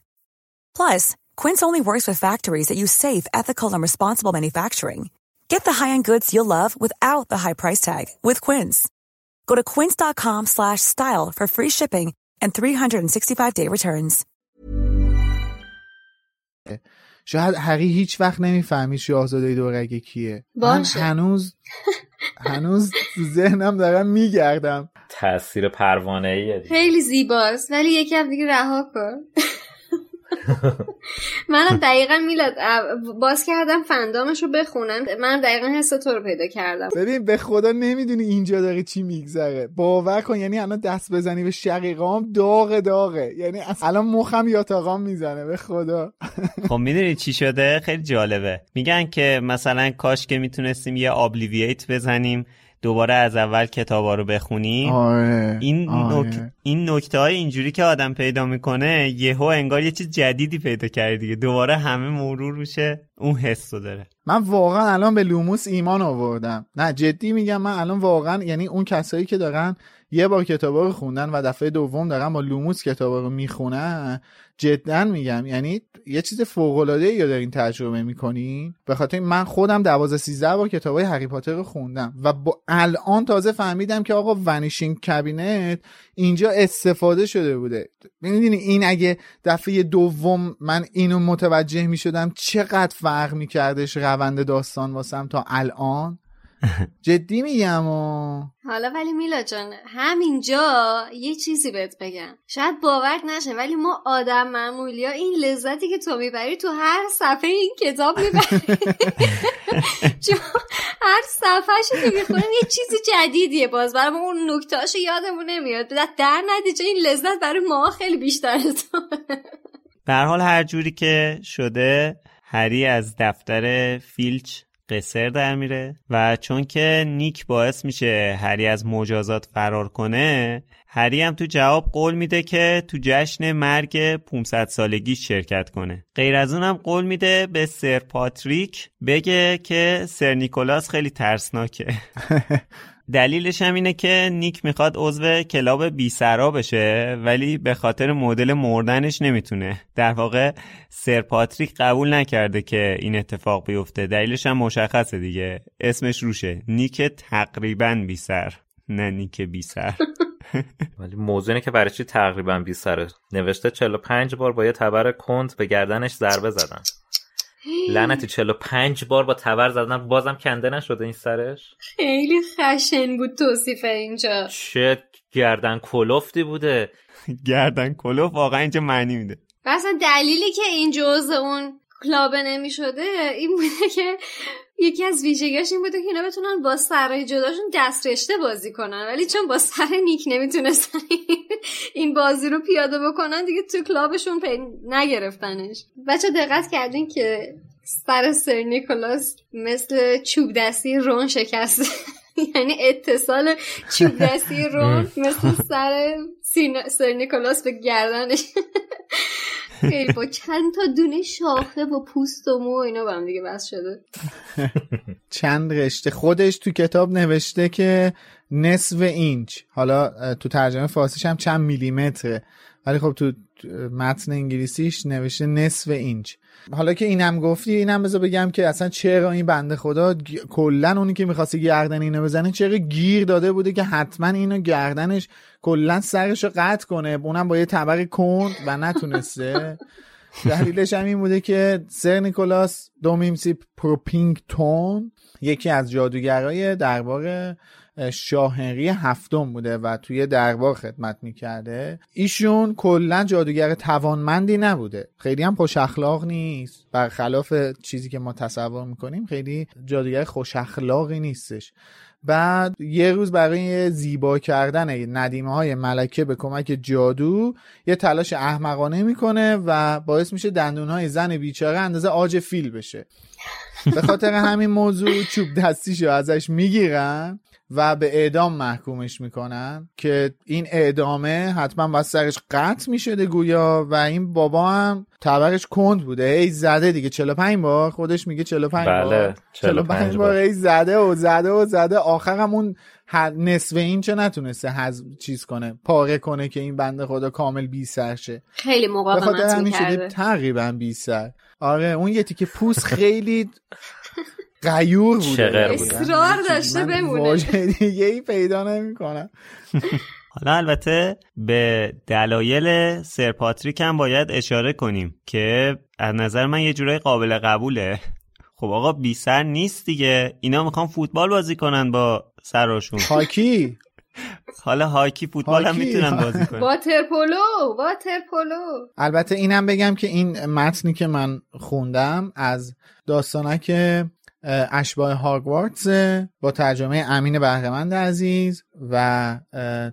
Plus, Quince only works with factories that use safe, ethical, and responsible manufacturing. Get the high-end goods you'll love without the high price tag with Quince. Go to quince.com slash style for free shipping and 365-day returns. شاید هری هیچ وقت نمی‌فهمید شاهزاده دورگه کیه من. هنوز هنوز ذهنم دارم میگردم تاثیر پروانه ایه خیلی زیباست ولی یکم دیگه رها کن منم دقیقا میلاد باز کردم فندامش رو بخونم. منم دقیقا حس تو رو پیدا کردم. ببین به خدا نمی‌دونی اینجا داره چی میگذره. باور کن یعنی الان دست بزنی به شقیقام داغ داغه. یعنی اصلا الان مخم یاتاقام می‌زنه به خدا. خب می‌دونی چی شده؟ خیلی جالبه. میگن که مثلا کاش که می‌تونستیم یه آبلیوییت بزنیم دوباره از اول کتابا رو بخونیم. آره این آره. نک... این نکته های اینجوری که آدم پیدا می‌کنه یهو انگار یه چیز جدیدی پیدا کردی دیگه. دوباره همه مرور میشه اون حس رو داره. من واقعا الان به لوموس ایمان آوردم. نه جدی میگم من الان واقعا یعنی اون کسایی که دارن یه بار کتابا رو خوندن و دفعه دوم دارن با لوموس کتابا رو می‌خونن. جدا میگم یعنی یه چیز فوق العاده ای دارین تجربه می‌کنین. به خاطر من خودم 12 13 بار کتابای هری پاتر رو خوندم و با الان تازه فهمیدم که آقا vanishing cabinet اینجا استفاده شده بوده. می‌دونی این اگه دفعه دوم من اینو متوجه می‌شدم چقدر فرق میکردش روند داستان واسم تا الان؟ جدی میگم و. حالا ولی میلا جان همینجا یه چیزی بهت بگم. شاید باورت نشه ولی ما آدم معمولی ها این لذتی که تو می‌بری تو هر صفحه این کتاب می‌بری. چون هر صفحه که می‌خونیم یه چیزی جدیدیه باز. برای ما اون نکتهاشو یادمون نمیاد. در نتیجه این لذت برای ما خیلی بیشتر به حال هر جوری که شده هری از دفتر فیلچ قصر در میره و چون که نیک باعث میشه هری از مجازات فرار کنه هری هم تو جواب قول میده که تو جشن مرگ 500 سالگی شرکت کنه. غیر از اونم قول میده به سر پاتریک بگه که سر نیکولاس خیلی ترسناکه. دلیلش هم اینه که نیک می‌خواد عضو کلاب بی سرا بشه ولی به خاطر مدل مردنش نمی‌تونه. در واقع سر پاتریک قبول نکرده که این اتفاق بیفته. دلیلش هم مشخصه دیگه. اسمش روشه. نیک تقریبا بی سر. نه نیک بی سر. ولی موضوع اینه که برای چی تقریبا بی سره نوشته 45 بار با یه تبر کند به گردنش ضربه زدن. لعنتی 45 بار با تبر زدن بازم کنده نشده این سرش. خیلی خشن بود توصیف اینجا. چه گردن کلفتی بوده. گردن کلوف واقعا اینجا معنی میده. اصلا دلیلی که این جزء اون کلابه نمی شده این بوده که یکی از ویژگیاش این بوده که اینا بتونن با سرای جداشون دست رشته بازی کنن. ولی چون با سر نیک نمی‌تونستن این بازی رو پیاده بکنن دیگه تو کلابشون پی نگرفتنش. بچه دقت کردین که سر سر نیکولاس مثل چوب دستی رون شکسته. یعنی اتصال چوب دستی رون مثل سر سر نیکولاس به گردنش. خیلی با چند تا دونه شاخه با پوست و مو اینا با هم دیگه بس شده. چند رشته؟ خودش تو کتاب نوشته که نصف اینچ. حالا تو ترجمه فارسیش هم چند میلیمتره. ولی خب تو متن انگلیسیش نوشته نصف اینچ. حالا که اینم گفتی اینم بذار بگم که اصلا چرا این بنده خدا کلا اونی که می‌خواسته گردن اینو بزنه چرا گیر داده بوده که حتما اینو گردنش کلا سرش رو قطع کنه؟ اونم با یه طبق کند و نتونسته. دلیلش هم این بوده که سر نیکولاس دومیمسی پروپینگتون یکی از جادوگرای دربار شاه هنری هفتم بوده و توی دربار خدمت می‌کرده ایشون کلا جادوگر توانمندی نبوده. خیلی هم خوش اخلاق نیست. برخلاف چیزی که ما تصور می‌کنیم خیلی جادوگر خوش اخلاقی نیستش. بعد یه روز برای زیبا کردن ندیمه های ملکه به کمک جادو یه تلاش احمقانه می‌کنه و باعث میشه دندون های زن بیچاره اندازه آج فیل بشه. به خاطر همین موضوع چوب دستیشو ازش می‌گیرن. و به اعدام محکومش می‌کنن که این اعدامه حتما باید سرش قطع می‌شده گویا و این بابا هم تبرش کند بوده. هی زده دیگه 45 بار. خودش میگه 45 بله بار. 45 بار. هی زده و زده و زده. آخرم اون نصف این چه نتونسته هز چیز کنه پاره کنه که این بنده خدا کامل بی سر شه. خیلی مقاومت می‌کرده. تقریبا بی سر. آره اون یه تیکه پوست خیلی غیور بوده. اصرار داشته بمونه. دیگه ای پیدا نمی‌کنم. حالا البته به دلایل سر پاتریک هم باید اشاره کنیم که از نظر من یه جورای قابل قبوله. خب آقا بی سر نیست دیگه. اینا می‌خوان فوتبال بازی کنن با سراشون. هاکی. حالا هاکی فوتبال هم می‌تونن بازی کنن. واتر پولو واتر پولو البته اینم بگم که این متنی که من خوندم از داستانک اشباه هاگوارتز با ترجمه امین بهرمند عزیز و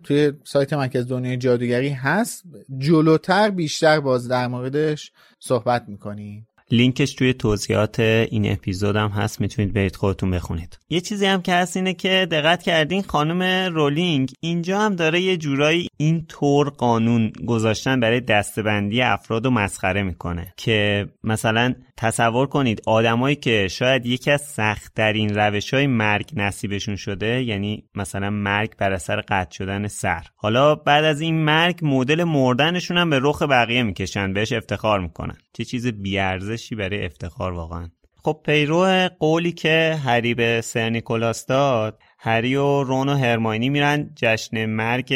توی سایت مرکز دنیای جادوگری هست. جلوتر بیشتر باز در موردش صحبت می‌کنیم. لینکش توی توضیحات این اپیزود هم هست می‌تونید برید خودتون بخونید. یه چیزی هم که هست اینه که دقت کردین خانم رولینگ اینجا هم داره یه جورایی این طور قانون گذاشتن برای دستبندی افراد و مسخره می‌کنه که مثلا تصور کنید آدمایی که شاید یکی از سختترین روش های مرگ نصیبشون شده یعنی مثلا مرگ بر اثر قطع شدن سر. حالا بعد از این مرگ مدل مردنشون هم به رخ بقیه می‌کشن بهش افتخار می‌کنن. چه چیز بیارزشی برای افتخار واقعا. خب پیرو قولی که هری به سر نیکولاس داد هری و رون و هرماینی میرن جشن مرگ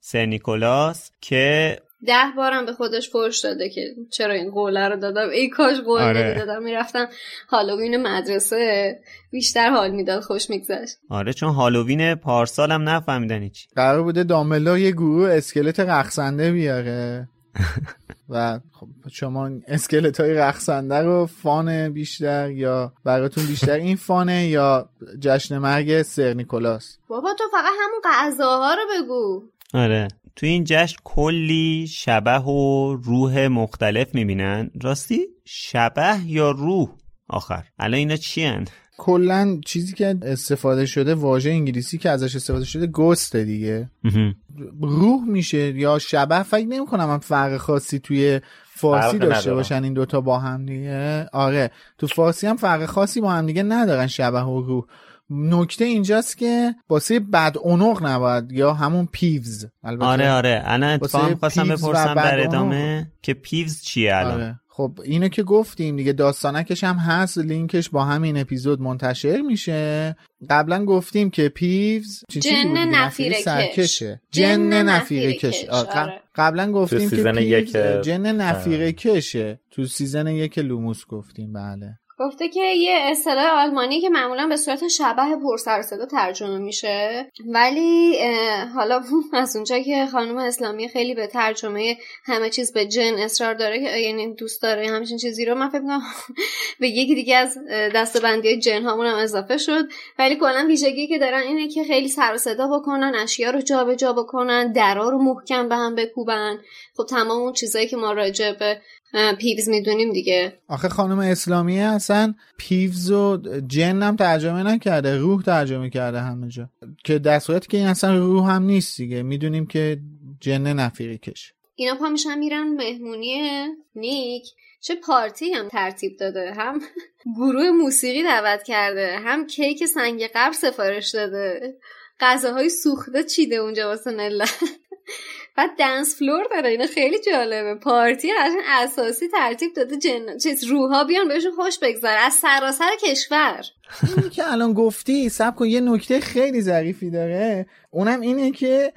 سر نیکولاس که ده بارم به خودش فرش داده که چرا این قوله رو دادم؟ ای کاش قول آره. دادم می‌رفتم هالووین مدرسه بیشتر حال می‌داد خوش میگذشت. آره چون هالووین پارسال هم نفهمیدن هیچ قرار بوده دامبلدور یه گروه اسکلت رقصنده بیاره. و خب شما اسکلت های رقصنده رو فان بیشتر یا براتون بیشتر این فانه یا جشن مرگ سر نیکولاس؟ بابا تو فقط همون غذاها رو بگو. آره. تو این جشن کلی شبه و روح مختلف می‌بینن. راستی؟ شبه یا روح؟ آخر. الان اینا چی هن؟ کلا چیزی که استفاده شده واژه انگلیسی که ازش استفاده شده گسته دیگه. روح میشه یا شبه فکر نمی کنم هم فرق خاصی توی فارسی داشته. باشن این دوتا با هم دیگه. آره تو فارسی هم فرق خاصی با هم دیگه ندارن شبه و روح. نکته اینجاست که واسه بد اونق نباید یا همون پیوز. البته آره آره. الان واسه اتفاقا و بپرسم در. ادامه که پیوز چیه الان؟ آره. خب اینو که گفتیم دیگه داستانکش هم هست لینکش با همین اپیزود منتشر میشه قبلا گفتیم که پیوز چی جن؟ نفیره کش. سرکشه جن نفیره نفیره کش، آره. قبلا گفتیم تو که season پیوز یک- جن نفیره کشه تو season یک لوموس گفتیم بله گفته که یه اصطلاح آلمانی که معمولا به صورت شبح پر سر و صدا ترجمه میشه. ولی حالا از اونجا که خانم اسلامی خیلی به ترجمه همه چیز به جن اصرار داره که یعنی دوست داره همچین چیزی رو من فکر می‌کنم به یکی دیگه از دستبندی جن هامون هم اضافه شد. ولی کلا ویژگی که دارن اینه که خیلی سر و صدا بکنن اشیا رو جابجا بکنن درا رو محکم به هم بکوبن. خب تمام اون چیزایی که ما راجع به پیوز می‌دونیم دیگه. آخه خانم اسلامی اصلا پیوز و جن هم ترجمه نکرده روح ترجمه کرده همه جا. که در صورتی که این اصلا روح هم نیست دیگه. می‌دونیم که جن نفیره کش. اینا پا میشن میرن مهمونی نیک. چه پارتی هم ترتیب داده. هم گروه موسیقی دعوت کرده. هم کیک سنگ قبر سفارش داده. غذاهای سوخته چیده اونجا واسه ملت. بعد دنس فلور داره. اینا خیلی جالبه. پارتی قشنگ اساسی ترتیب داده جن چیز روحا بیان بهشون خوش بگذره از سراسر کشور. اینی که الان گفتی سب کن یه نکته خیلی ظریفی داره. اونم اینه که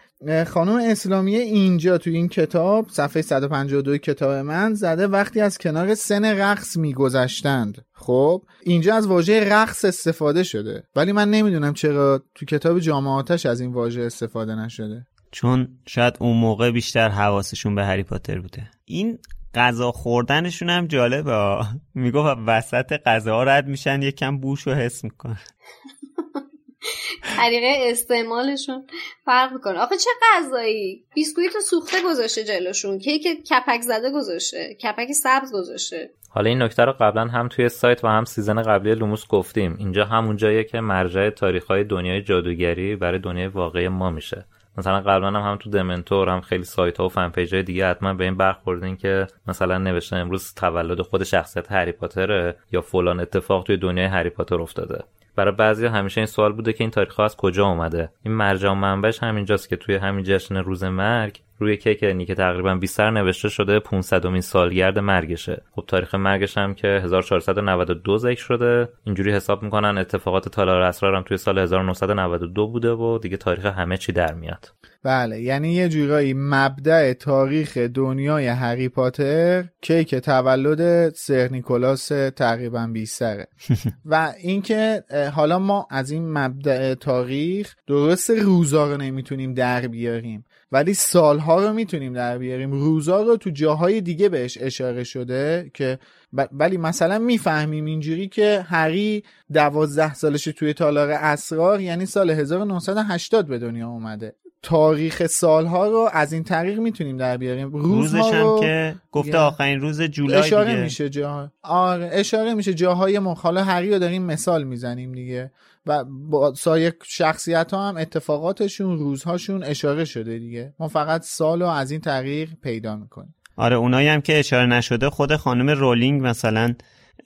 خانم اسلامی اینجا تو این کتاب صفحه 152 کتاب من زده وقتی از کنار سن رقص میگذشتند. خب اینجا از واژه رقص استفاده شده. ولی من نمی‌دونم چرا تو کتاب جامعاتش از این واژه استفاده نشده. چون شاید اون موقع بیشتر حواسشون به هری پاتر بوده. این غذا خوردنشون هم جالبه. می‌گفت وسط غذا رد میشن یکم بوش رو حس میکن طریقه استعمالشون فرق می‌کنه. آخه چه غذایی؟ بیسکویت سوخته گذاشته جلوشون. کیک کپک زده گذاشته. کپک سبز گذاشته. حالا این نکته رو قبلا هم توی سایت و هم season قبلی لوموس گفتیم. اینجا همون جاییه که مرجع تاریخ‌های دنیای جادوگری برای دنیای واقعی ما میشه. مثلا قبلا هم, هم تو دمنتور هم خیلی سایت ها و fan page های دیگه حتما به این برخوردین که مثلا نوشته امروز تولد خود شخصیت هری پاتره یا فلان اتفاق توی دنیای هری پاتر افتاده. برای بعضی همیشه این سوال بوده که این تاریخ ها از کجا اومده؟ این مرجع منبعش همینجاست که توی همین جشن روز مرگ روی کیک نیکه تقریبا 20 سر نوشته شده 500 امین سالگرد مرگشه. خب تاریخ مرگش هم که 1492 ذکر شده. اینجوری حساب می‌کنن اتفاقات تالار اسرار هم توی سال 1992 بوده و دیگه تاریخ همه چی در میاد. بله یعنی یه جورایی مبدع تاریخ دنیای هری پاتر کیک تولد سر نیکولاس تقریبا 20 سره. و اینکه حالا ما از این مبدع تاریخ درست روزا رو نمی‌تونیم در بیاریم. ولی سالها رو می‌تونیم در بیاریم. روزا رو تو جاهای دیگه بهش اشاره شده که ولی مثلا می‌فهمیم اینجوری که هری دوازده سالش توی تالار اسرار یعنی سال 1980 به دنیا اومده. تاریخ سالها رو از این طریق می‌تونیم در بیاریم. روزش هم که گفته آخرین روز جولای اشاره دیگه. میشه جا آره اشاره میشه جاهای مخال هری رو داریم مثال می‌زنیم دیگه. و با سایر شخصیت ها هم اتفاقاتشون روزهاشون اشاره شده دیگه. ما فقط سال رو از این طریق پیدا می‌کنیم. آره اونایی هم که اشاره نشده خود خانم رولینگ مثلا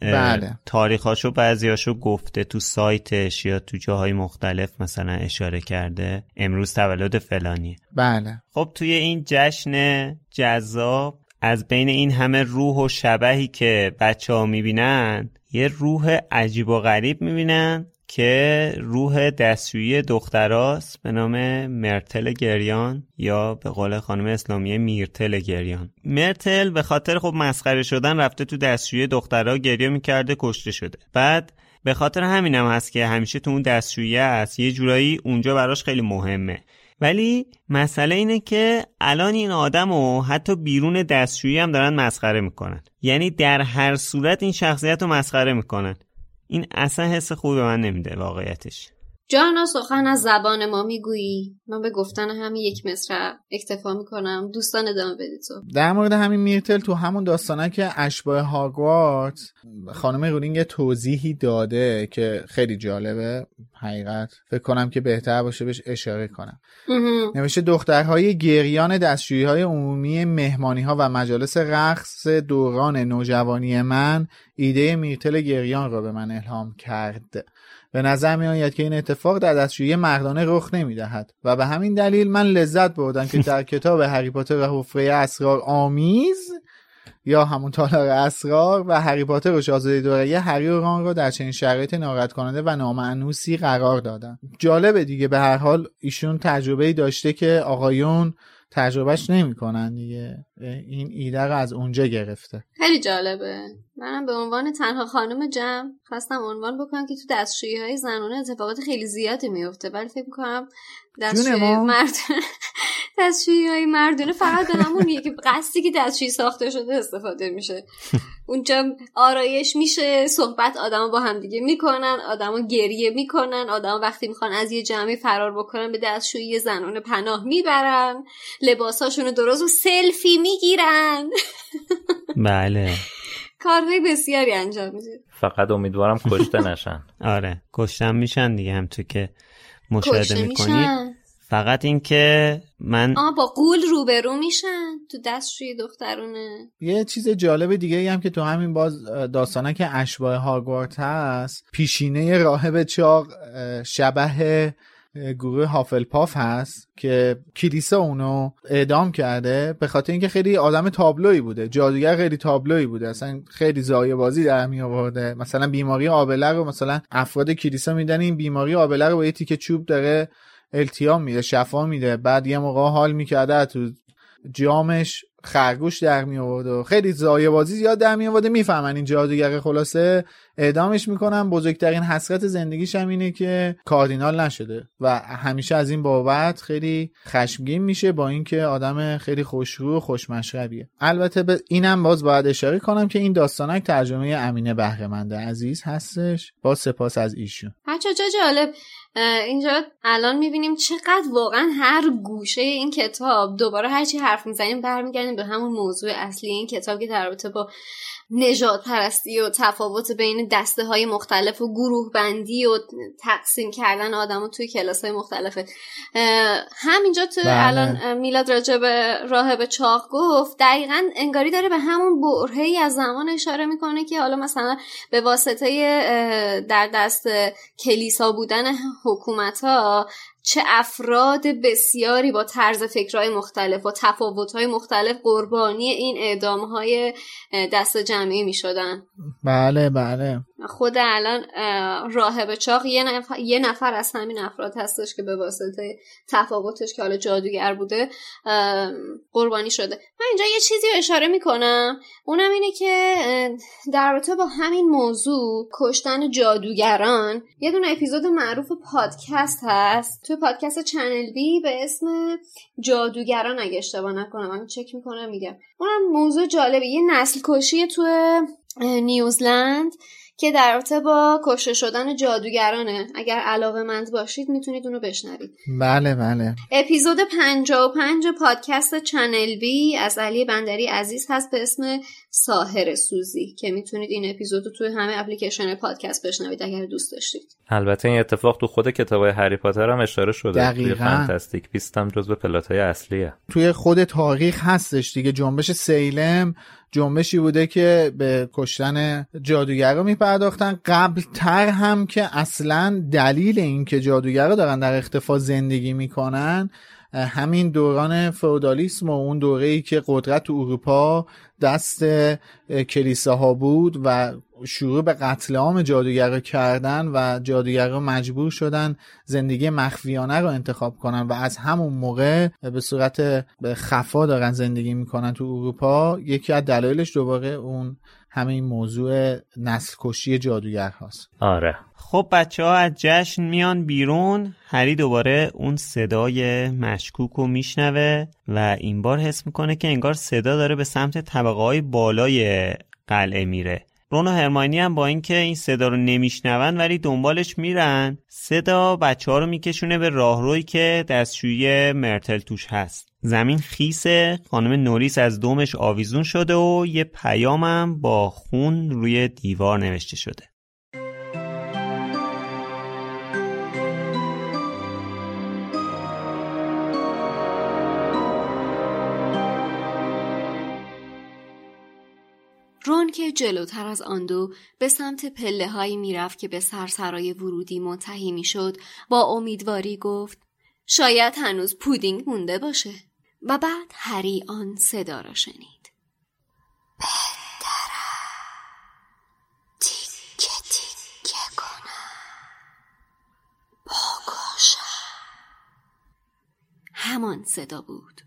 بله. تاریخاشو بعضیاشو گفته تو سایتش یا تو جاهای مختلف مثلا اشاره کرده. امروز تولد فلانی بله. خب توی این جشن جذاب از بین این همه روح و شبهی که بچه ها می‌بینن یه روح عجیب و غریب می‌بینن. که روح دستشویی دختراست به نام مرتل گریان یا به قول خانم اسلامی میرتل گریان. مرتل به خاطر خب مسخره شدن رفته تو دستشویی دخترها گریه می‌کرده کشته شده. بعد به خاطر همینم هست که همیشه تو اون دستشویی است. یه جورایی اونجا براش خیلی مهمه. ولی مسئله اینه که الان این آدم و حتی بیرون دستشویی هم دارن مسخره می‌کنن. یعنی در هر صورت این شخصیت رو مسخره می‌کنن. این اصلا حس خوبی به من نمیده واقعیتش. جانا سخن از زبان ما می‌گویی؟ من به گفتن همین یک مصرع اکتفا می‌کنم. دوستان ادامه بدید تو. در مورد همین میرتل تو همون داستانه که اشباه هاگوارت خانم رولینگ توضیحی داده که خیلی جالبه. حقیقت. فکر کنم که بهتر باشه بهش اشاره کنم. نوشته دخترهای گریان دستشویی های عمومی مهمانی ها و مجالس رقص دوران نوجوانی من ایده میرتل گریان را به من الهام کرد. به نظر می آید که این اتفاق در دستشویی مردانه رخ نمی دهد و به همین دلیل من لذت بردم که در کتاب هری پاتر و حفره اسرار آمیز یا همون تالار اسرار و هری پاتر و شاهزاده دوره هری و ران را در چنین شرایط ناراحت کننده و نامعنوسی قرار دادن. جالبه دیگه به هر حال ایشون تجربه داشته که آقایون تجربهش نمی‌کنن دیگه. این ایده رو از اونجا گرفته. خیلی جالبه. منم به عنوان تنها خانم جمع خواستم عنوان بکنم که تو دستشویی های زنانه اتفاقات خیلی زیادی میفته ولی فکر می‌کنم دستشویی مرد دستشویی های مردونه فقط به همون که قصدی که دستشویی ساخته شده استفاده میشه. اونجا آرایش میشه صحبت آدما با همدیگه می‌کنن آدما گریه می‌کنن آدما وقتی می‌خوان از یه جمعی فرار بکنن به دستشویی زنانه پناه می‌برن لباساشونو درست و سلفی می‌گیرن. بله. کارهای بسیاری انجام میده. فقط امیدوارم کشته نشن. آره. کشتن میشن دیگه هم تو که مشاهده می‌کنید. فقط اینکه من آه با قول روبرو میشن. تو دستشوی دخترونه. یه چیز جالب دیگه هم که تو همین باز داستانه که اشباه هاگوارت هست پیشینه راهب چاق شبه گروه هافلپاف هست که کلیسا اونو اعدام کرده به خاطر اینکه خیلی آدم تابلوی بوده. جادوگر خیلی تابلوی بوده. اصلا خیلی زایه بازی در می آورده. مثلا بیماری آبله رو مثلا افراد کلیسا میدن این بیماری آبله رو با یه تیکه چوب داره التیام میده شفا میده. بعد یه موقع حال می‌کرده تو جامش خرگوش در می آورد و خیلی زایه بازی زیاد در می آورده می‌فهمن این جادوگر خلاصه. اعدامش می‌کنن. بزرگترین حسرت زندگیش هم اینه که کاردینال نشده و همیشه از این بابت خیلی خشمگین میشه با اینکه آدم خیلی خوشرو و خوشمشربیه. البته به اینم باز باید اشاره کنم که این داستانک ترجمه امینه بهرهمنده عزیز هستش. با سپاس از ایشون. بچه چه جالب. اینجا الان می‌بینیم چقدر واقعا هر گوشه این کتاب دوباره هرچی حرف می‌زنیم برمیگردیم به همون موضوع اصلی این کتاب که در رابطه با نجات پرستی و تفاوت بین دسته های مختلف و گروه بندی و تقسیم کردن آدم توی کلاس های مختلفه همینجا تو بله. الان میلاد راجع به راهب چاق گفت دقیقا انگاری داره به همون برهی از زمان اشاره می‌کنه که حالا مثلا به واسطه در دست کلیسا بودن حکومت ها چه افراد بسیاری با طرز فکرهای مختلف و تفاوتهای مختلف قربانی این اعدامهای دست جمعی می شدن بله بله. خود الان راهب چاق یه نفر, یه نفر از همین افراد هستش که به واسطه تفاوتش که حالا جادوگر بوده قربانی شده. من اینجا یه چیزی رو اشاره می‌کنم. اونم اینه که در رابطه با همین موضوع کشتن جادوگران یه دونه اپیزود معروف پادکست هست. توی پادکست چنل بی به اسم جادوگران اگه اشتباه نکنم من چک می‌کنم میگم. اونم موضوع جالبه. یه نسل کشی تو نیوزلند. که در رابطه با کشته شدن جادوگرانه. اگر علاقه مند باشید می‌تونید اونو بشنوید. بله بله. اپیزود 55 پادکست چنل بی از علی بندری عزیز هست به اسم ساحر سوزی که می‌تونید این اپیزود رو توی همه اپلیکیشن پادکست بشنوید اگر دوست داشتید. البته این اتفاق تو خود کتاب هری پاتر هم اشاره شده. دقیقا. توی Fantastic Beasts هم جزو plot های اصلیه. توی خود تاریخ هستش دیگه. جنبش سیلم جنبشی بوده که به کشتن جادوگرا میپرداختن. قبل تر هم که اصلا دلیل اینکه جادوگرا دارن در اختفا زندگی می‌کنن همین دوران فودالیسم و اون دوره ای که قدرت اروپا دست کلیساها بود و شروع به قتل عام جادوگر کردن و جادوگر مجبور شدن زندگی مخفیانه رو انتخاب کنن و از همون موقع به صورت خفا دارن زندگی می‌کنن تو اروپا. یکی از دلایلش دوباره اون همه این موضوع نسل کشی جادوگر هاست. آره. خب بچه ها از جشن میان بیرون. هری دوباره اون صدای مشکوک رو میشنوه و این بار حس می‌کنه که انگار صدا داره به سمت طبقه های بالای قلعه میره. رون و هرماینی هم با اینکه این صدا رو نمیشنون ولی دنبالش میرن. صدا بچه ها رو میکشونه به راهروی که دستشویی مرتل توش هست. زمین خیسه خانم نوریس از دومش آویزون شده و یه پیامم با خون روی دیوار نوشته شده. که جلوتر از آن دو به سمت پله هایی می‌رفت که به سرسرای ورودی منتهی می‌شد با امیدواری گفت شاید هنوز پودینگ مونده باشه. و بعد هری آن صدا را شنید. همان صدا بود.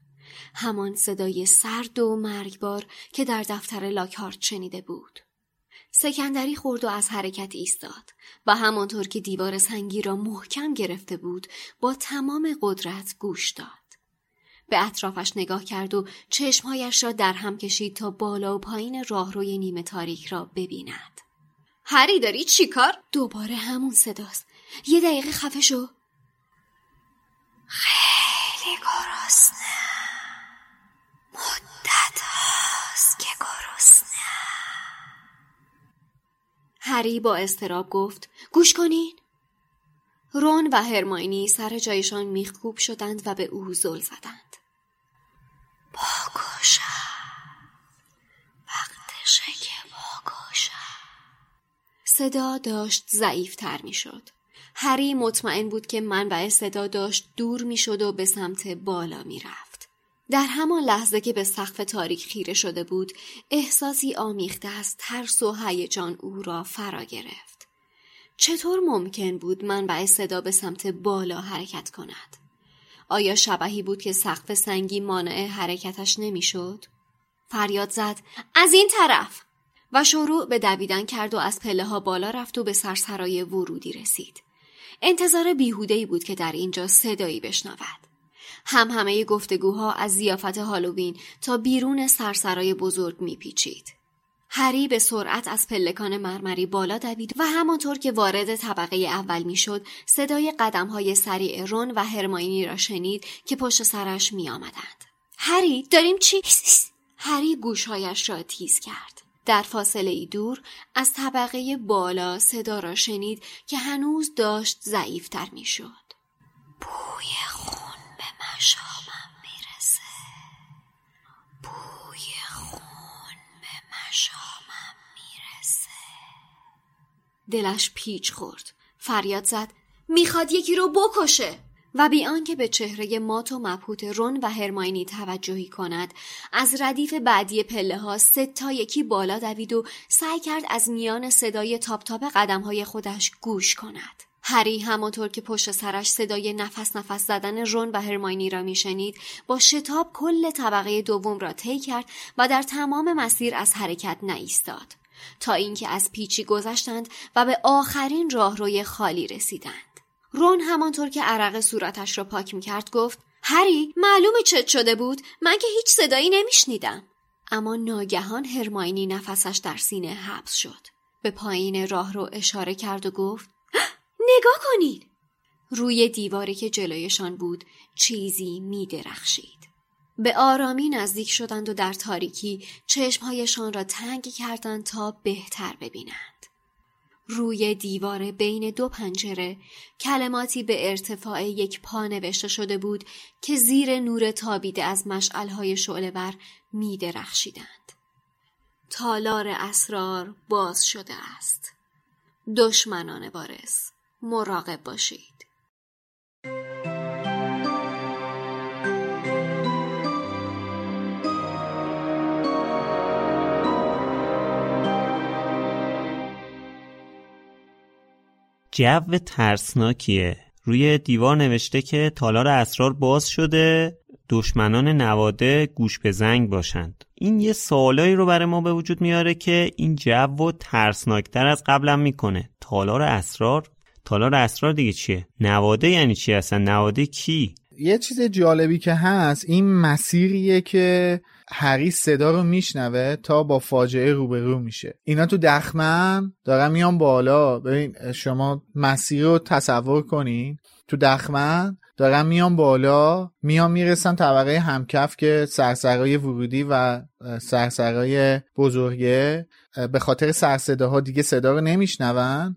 همان صدای سرد و مرگبار که در دفتر لاکهارت شنیده بود. سکندری خورد و از حرکت ایستاد و همانطور که دیوار سنگی را محکم گرفته بود با تمام قدرت گوش داد. به اطرافش نگاه کرد و چشمهایش را در هم کشید تا بالا و پایین راهروی نیمه تاریک را ببیند. هری داری چی کار؟ دوباره همون صداست. یه دقیقه خفه شو. خیلی گرسنه مدت هاست که گرسنه هری با استراب گفت گوش کنین. رون و هرماینی سر جایشان میخکوب شدند و به او زل زدند. باگوشم وقتشه که باگوشم صدا داشت ضعیفتر می‌شد. هری مطمئن بود که منبع صدا داشت دور می‌شد و به سمت بالا می‌رفت. در همان لحظه که به سقف تاریک خیره شده بود احساسی آمیخته از ترس و هیجان او را فرا گرفت چطور ممکن بود منبع صدا به سمت بالا حرکت کند آیا شبهی بود که سقف سنگی مانع حرکتش نمی‌شد؟ فریاد زد از این طرف و شروع به دویدن کرد و از پله ها بالا رفت و به سرسرای ورودی رسید. انتظار بیهودهی بود که در اینجا صدایی بشنود. هم همه گفتگوها از زیافت هالووین تا بیرون سرسرای بزرگ میپیچید. هری به سرعت از پلکان مرمری بالا دوید و همانطور که وارد طبقه اول می‌شد صدای قدم های سریع رون و هرماینی را شنید که پشت سرش می آمدند. هری داریم چی؟ هری گوشهایش را تیز کرد. در فاصله ای دور از طبقه بالا صدا را شنید که هنوز داشت ضعیفتر می‌شد. بوی خون مشامم می‌رسه. بوی خون به مشامم می‌رسه. دلش پیچ خورد. فریاد زد می‌خواد یکی رو بکشه. و بی آنکه به چهره مات و مبهوت رون و هرماینی توجهی کند از ردیف بعدی پله ها سه تا یکی بالا دوید و سعی کرد از میان صدای تاپ تاپ قدم های خودش گوش کند هری همانطور که پشت سرش صدای نفس نفس زدن رون و هرماینی را میشنید با شتاب کل طبقه دوم را طی کرد و در تمام مسیر از حرکت نایستاد تا اینکه از پیچی گذشتند و به آخرین راهروی خالی رسیدند. رون همانطور که عرق صورتش را پاک می‌کرد گفت هری معلومه چت شده بود؟ من که هیچ صدایی نمیشنیدم. اما ناگهان هرماینی نفسش در سینه حبس شد. به پایین راه رو اشاره کرد و گفت نگاه کنید روی دیواری که جلویشان بود چیزی می درخشید. به آرامی نزدیک شدند و در تاریکی چشمهایشان را تنگ کردند تا بهتر ببینند. روی دیوار بین دو پنجره کلماتی به ارتفاع یک پا نوشته شده بود که زیر نور تابیده از مشعلهای شعلهور می درخشیدند. تالار اسرار باز شده است. دشمنان وارث مراقب باشید. جو ترسناکیه. روی دیوار نوشته که تالار اسرار باز شده دشمنان نواده گوش به زنگ باشند. این یه سوالایی رو برای ما به وجود میاره که این جو و ترسناکتر از قبلم می‌کنه. تالار اسرار تالار اسرار دیگه چیه؟ نواده یعنی چی اصلا؟ نواده کی؟ یه چیز جالبی که هست این مسیریه که هری صدا رو میشنوه تا با فاجعه روبرو میشه. اینا تو دخمن دارن میان بالا. ببین شما مسیر رو تصور کنین. تو دخمن دارن میان بالا میان می‌رسن طبقه همکف که سرسرای ورودی و سرسرای بزرگه. به خاطر سرصداها دیگه صدا رو نمیشنون.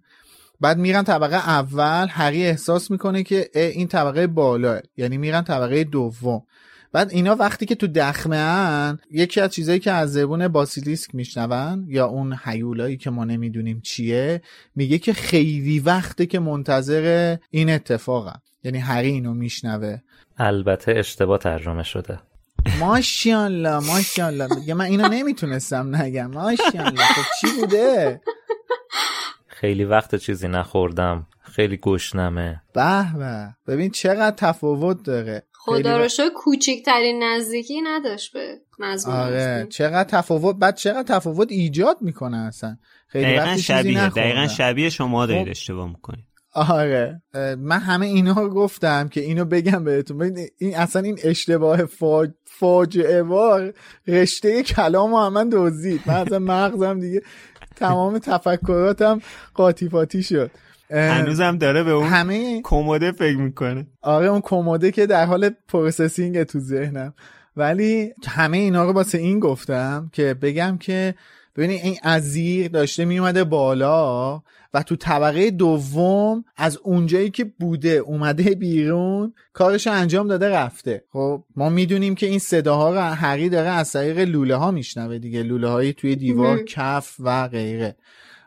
بعد میرن طبقه اول هری احساس می‌کنه که این طبقه بالا یعنی میرن طبقه دوم. بعد اینا وقتی که تو دخمه ان یکی از چیزایی که از زبون باسیلیسک میشنون یا اون حیولایی که ما نمی‌دونیم چیه میگه که خیلی وقته که منتظر این اتفاقم یعنی هری اینو میشنوه. البته اشتباه ترجمه شده. ماشاءالله ماشاءالله. میگه من اینو نمی‌تونستم نگم. ماشاءالله. خب چی بوده؟ خیلی وقت چیزی نخوردم. خیلی گشنمه. به به ببین چقدر تفاوت داره. خدا رو شو کوچکترین نزدیکی نداشت به مضمون آره چقدر تفاوت بعد چقدر تفاوت ایجاد می‌کنه اصلا. خیلی دقیقا شبیه دقیقا شبیه شما دارید اشتباه می‌کنید. آره. من همه اینا رو گفتم که اینو بگم بهتون. این اصلا این اشتباه فاج... فاجعه وار. رشته کلام منو دزدید من اصلا مغزم دیگه تمام تفکراتم قاطی پاتی شد. هنوزم داره به اون همه کموده فکر می‌کنه. آره اون کموده که در حال processing تو ذهنم. ولی همه اینا رو واسه این گفتم که بگم که ببینید این ازیر داشته میومده بالا و تو طبقه دوم از اونجایی که بوده اومده بیرون کارش انجام داده رفته. خب ما می‌دونیم که این صداها رو هری داره از طریق لوله ها میشنوه دیگه لوله هایی توی دیوار کف و غیره.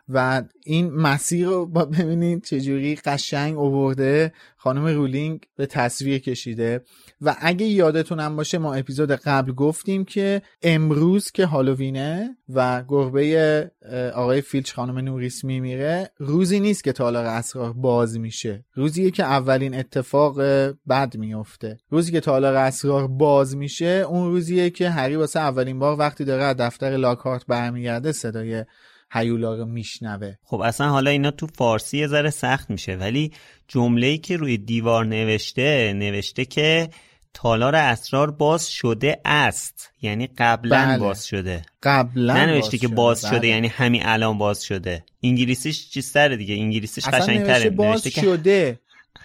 و این مسیر رو ببینید چجوری قشنگ اوورده. خانم رولینگ به تصویر کشیده. و اگه یادتونم باشه ما اپیزود قبل گفتیم که امروز که هالووینه و گربه آقای فیلچ خانم نوریس میمیره روزی نیست که تالار اسرار باز میشه. روزیه که اولین اتفاق بد میفته. روزی که تالار اسرار باز میشه اون روزیه که هری واسه اولین بار وقتی داره از دفتر لاکارت برمیگرده صدای هیولا رو میشنوه. خب اصلا حالا اینا تو فارسی یه ذره سخت میشه ولی جمله‌ای که روی دیوار نوشته نوشته که تالار اسرار باز شده است. یعنی قبلا بله. باز شده. قبلا ننوشته که باز بله. شده یعنی همین الان باز شده. انگلیسیش چیزتره دیگه انگلیسیش قشنگتره نوشته باز نوشته که شده.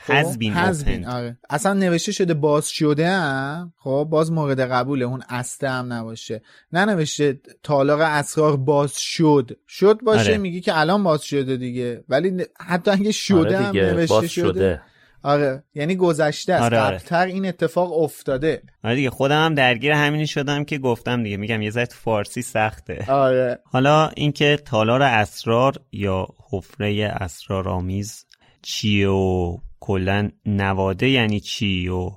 خب، has been has opened. آره. اصلا نوشته شده باز شده هم خب باز مورد قبوله. اون استه هم نباشه. ننوشته تالار اسرار باز شد. شد باشه آره. میگی که الان باز شده دیگه. ولی حتی اگه شده آره هم نوشته باز شده. شده. آره. یعنی گذشته است. آره، آره. قبلتر این اتفاق افتاده. آره دیگه خودم هم درگیر همینی شدم که گفتم دیگه. میگم یه ذره تو فارسی سخته. آره. حالا اینکه تالار اسرار یا حفره اسرارآمیز چیه و کلا نواده یعنی چی و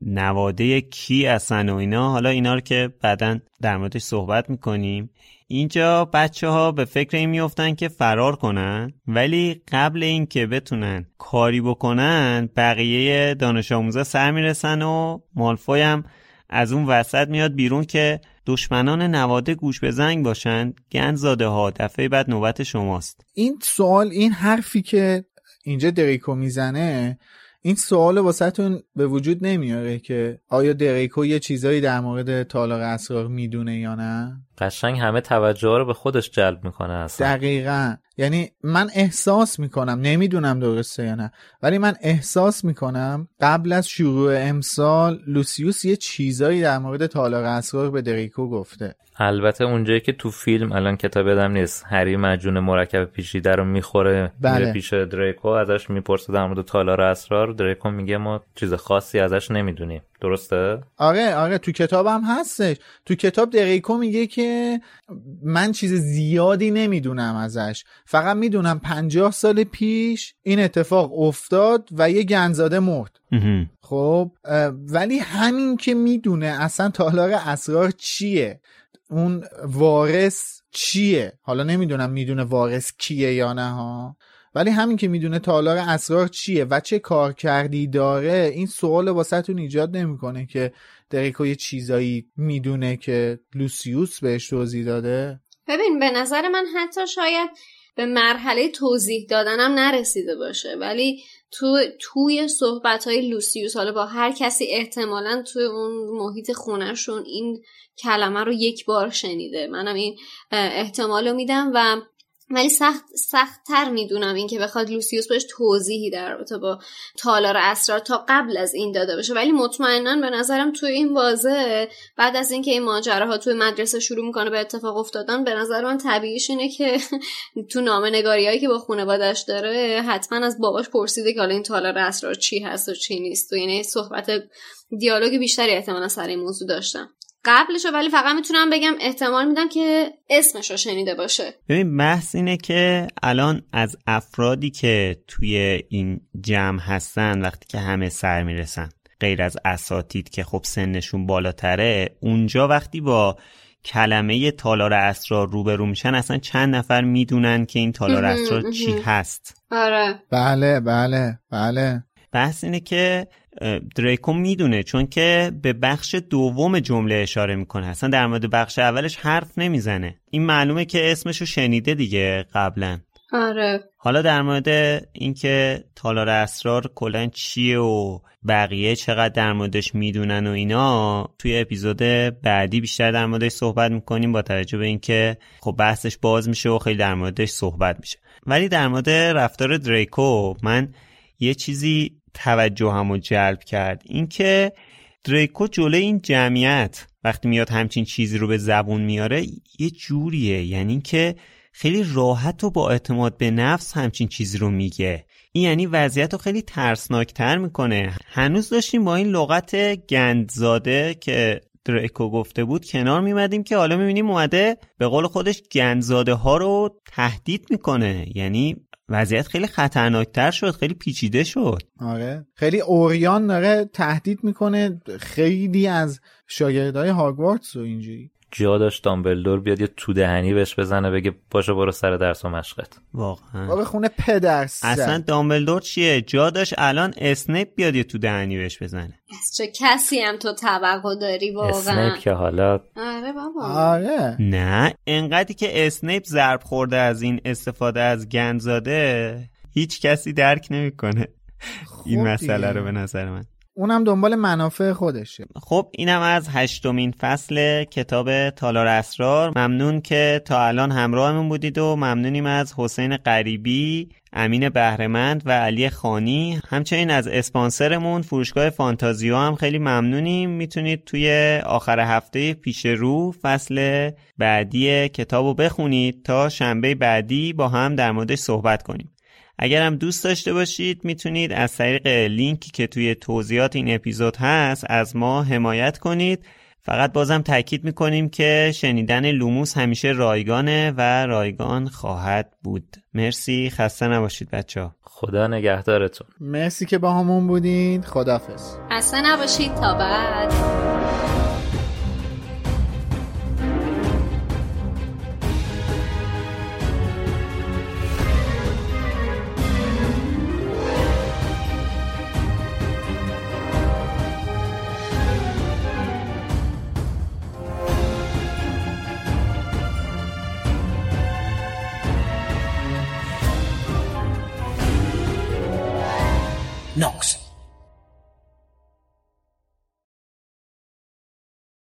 نواده کی اصلا و اینا. حالا اینا رو که بعدا در موردش صحبت می‌کنیم. اینجا بچه ها به فکر این میفتن که فرار کنن ولی قبل اینکه بتونن کاری بکنن بقیه دانش آموزا سر می‌رسن و مالفوی هم از اون وسط میاد بیرون که دشمنان نواده گوش به زنگ باشن. گنزاده ها دفعه بعد نوبت شماست. این سوال این حرفی که اینجا دریکو می‌زنه این سوال واسهتون به وجود نمیاره که آیا دریکو یه چیزایی در مورد تالار اسرار می‌دونه یا نه؟ قشنگ همه توجه ها رو به خودش جلب می‌کنه اصلا. دقیقا. یعنی من احساس می‌کنم نمی‌دونم درسته یا نه ولی من احساس می‌کنم قبل از شروع امسال لوسیوس یه چیزایی در مورد تالار اسرار به دریکو گفته. البته اونجایی که تو فیلم الان کتاب یادم نیست هری مجون مرکب پیچیده رو می‌خوره بله. میره پیش دریکو ازش می‌پرسه در مورد تالار اسرار. دریکو میگه ما چیز خاصی ازش نمی‌دونیم. درسته؟ آره آره تو کتابم هستش. تو کتاب دریکو میگه که من چیز زیادی نمی‌دونم ازش. فقط می‌دونم پنجاه سال پیش این اتفاق افتاد و یه گنزاده مرد. خب ولی همین که می‌دونه اصلا تالار اسرار چیه؟ اون وارث چیه؟ حالا نمی‌دونم می‌دونه وارث کیه یا نه ها. ولی همین که می‌دونه تالار اسرار چیه و چه کار کردی داره این سوال واسهتون ایجاد نمی‌کنه که دریکو یه چیزایی می‌دونه که لوسیوس بهش توضیح داده؟ ببین به نظر من حتی شاید به مرحله توضیح دادنم نرسیده باشه. ولی تو توی صحبت های لوسیوس حالا با هر کسی احتمالا توی اون محیط خونهشون این کلمه رو یک بار شنیده. منم این احتمال رو میدم و ولی سخت سخت تر می‌دونم این که بخواد لوسیوس بهش توضیحی در رابطه با تالار اسرار تا قبل از این داده باشه. ولی مطمئنا به نظرم توی این واضحه. بعد از اینکه این ماجراها توی مدرسه شروع می‌کنه به اتفاق افتادن به نظر من طبیعیش اینه که تو نامه نگاریایی که با خانوادش داره حتما از باباش پرسیده که حالا این تالار اسرار چی هست و چی نیست. و یعنی صحبت دیالوگ بیشتری احتمالا سر این موضوع داشتم. قبلشو ولی فقط می‌تونم بگم احتمال میدم که اسمش رو شنیده باشه. ببین بحث اینه که الان از افرادی که توی این جمع هستن وقتی که همه سر می‌رسن غیر از اساتید که خب سنشون بالاتره اونجا وقتی با کلمه تالار اسرار روبرو میشن اصلا چند نفر می‌دونن که این تالار اسرار چی هست. آره. بله بله بله. بحث اینه که دریکو می‌دونه چون که به بخش دوم جمله اشاره می‌کنه. اصلا در مورد بخش اولش حرف نمی‌زنه. این معلومه که اسمشو شنیده دیگه قبلا. آره. حالا در مورد اینکه تالار اسرار کلا چیه و بقیه چقدر در موردش می‌دونن و اینا توی اپیزود بعدی بیشتر در موردش صحبت می‌کنیم با توجه به اینکه خب بحثش باز میشه و خیلی در موردش صحبت میشه. ولی در مورد رفتار دریکو من یه چیزی توجه همو جلب کرد. اینکه دریکو جلو این جمعیت وقتی میاد همچین چیزی رو به زبون میاره یه جوریه. یعنی که خیلی راحت و با اعتماد به نفس همچین چیزی رو میگه. این یعنی وضعیت رو خیلی ترسناکتر می‌کنه. هنوز داشتیم با این لغت گندزاده که دریکو گفته بود کنار میمدیم که حالا می‌بینیم اومده به قول خودش گندزاده ها رو تهدید می‌کنه. یعنی وضعیت خیلی خطرناکتر شد خیلی پیچیده شد. آره. خیلی اوریان داره تهدید می‌کنه خیلی از شاگردای هاگوارتس و اینجوری. جا داشت دامبلدور بیاد یه تو دهنی بهش بزنه بگه باشه برو سر درس و مشقت. واقعا. بابا خونه پدر اصلا دامبلدور چیه؟ جا داشت الان اسنیپ بیاد یه تو دهنی بهش بزنه. از چه کسی هم تو توقع داری واقعا؟ اسنیپ که حالا آره بابا. آره. نه انقدری که اسنیپ ضرب خورده از این استفاده از گنزاده هیچ کسی درک نمی‌کنه. این مسئله رو به نظر من. اونم دنبال منافع خودشه. خب اینم از هشتمین فصل کتاب تالار اسرار. ممنون که تا الان همراهمون بودید و ممنونیم از حسین قریبی امین بهرمند و علی خانی. همچنین از اسپانسرمون فروشگاه فانتازیو هم خیلی ممنونیم. می‌تونید توی آخر هفته پیش رو فصل بعدی کتاب رو بخونید تا شنبه بعدی با هم در موردش صحبت کنیم. اگر هم دوست داشته باشید می‌تونید از طریق لینکی که توی توضیحات این اپیزود هست از ما حمایت کنید. فقط بازم تاکید می‌کنیم که شنیدن لوموس همیشه رایگانه و رایگان خواهد بود. مرسی. خسته نباشید بچه ها. خدا نگهدارتون. مرسی که با همون بودید خدافز خسته نباشید. تا بعد. Knox.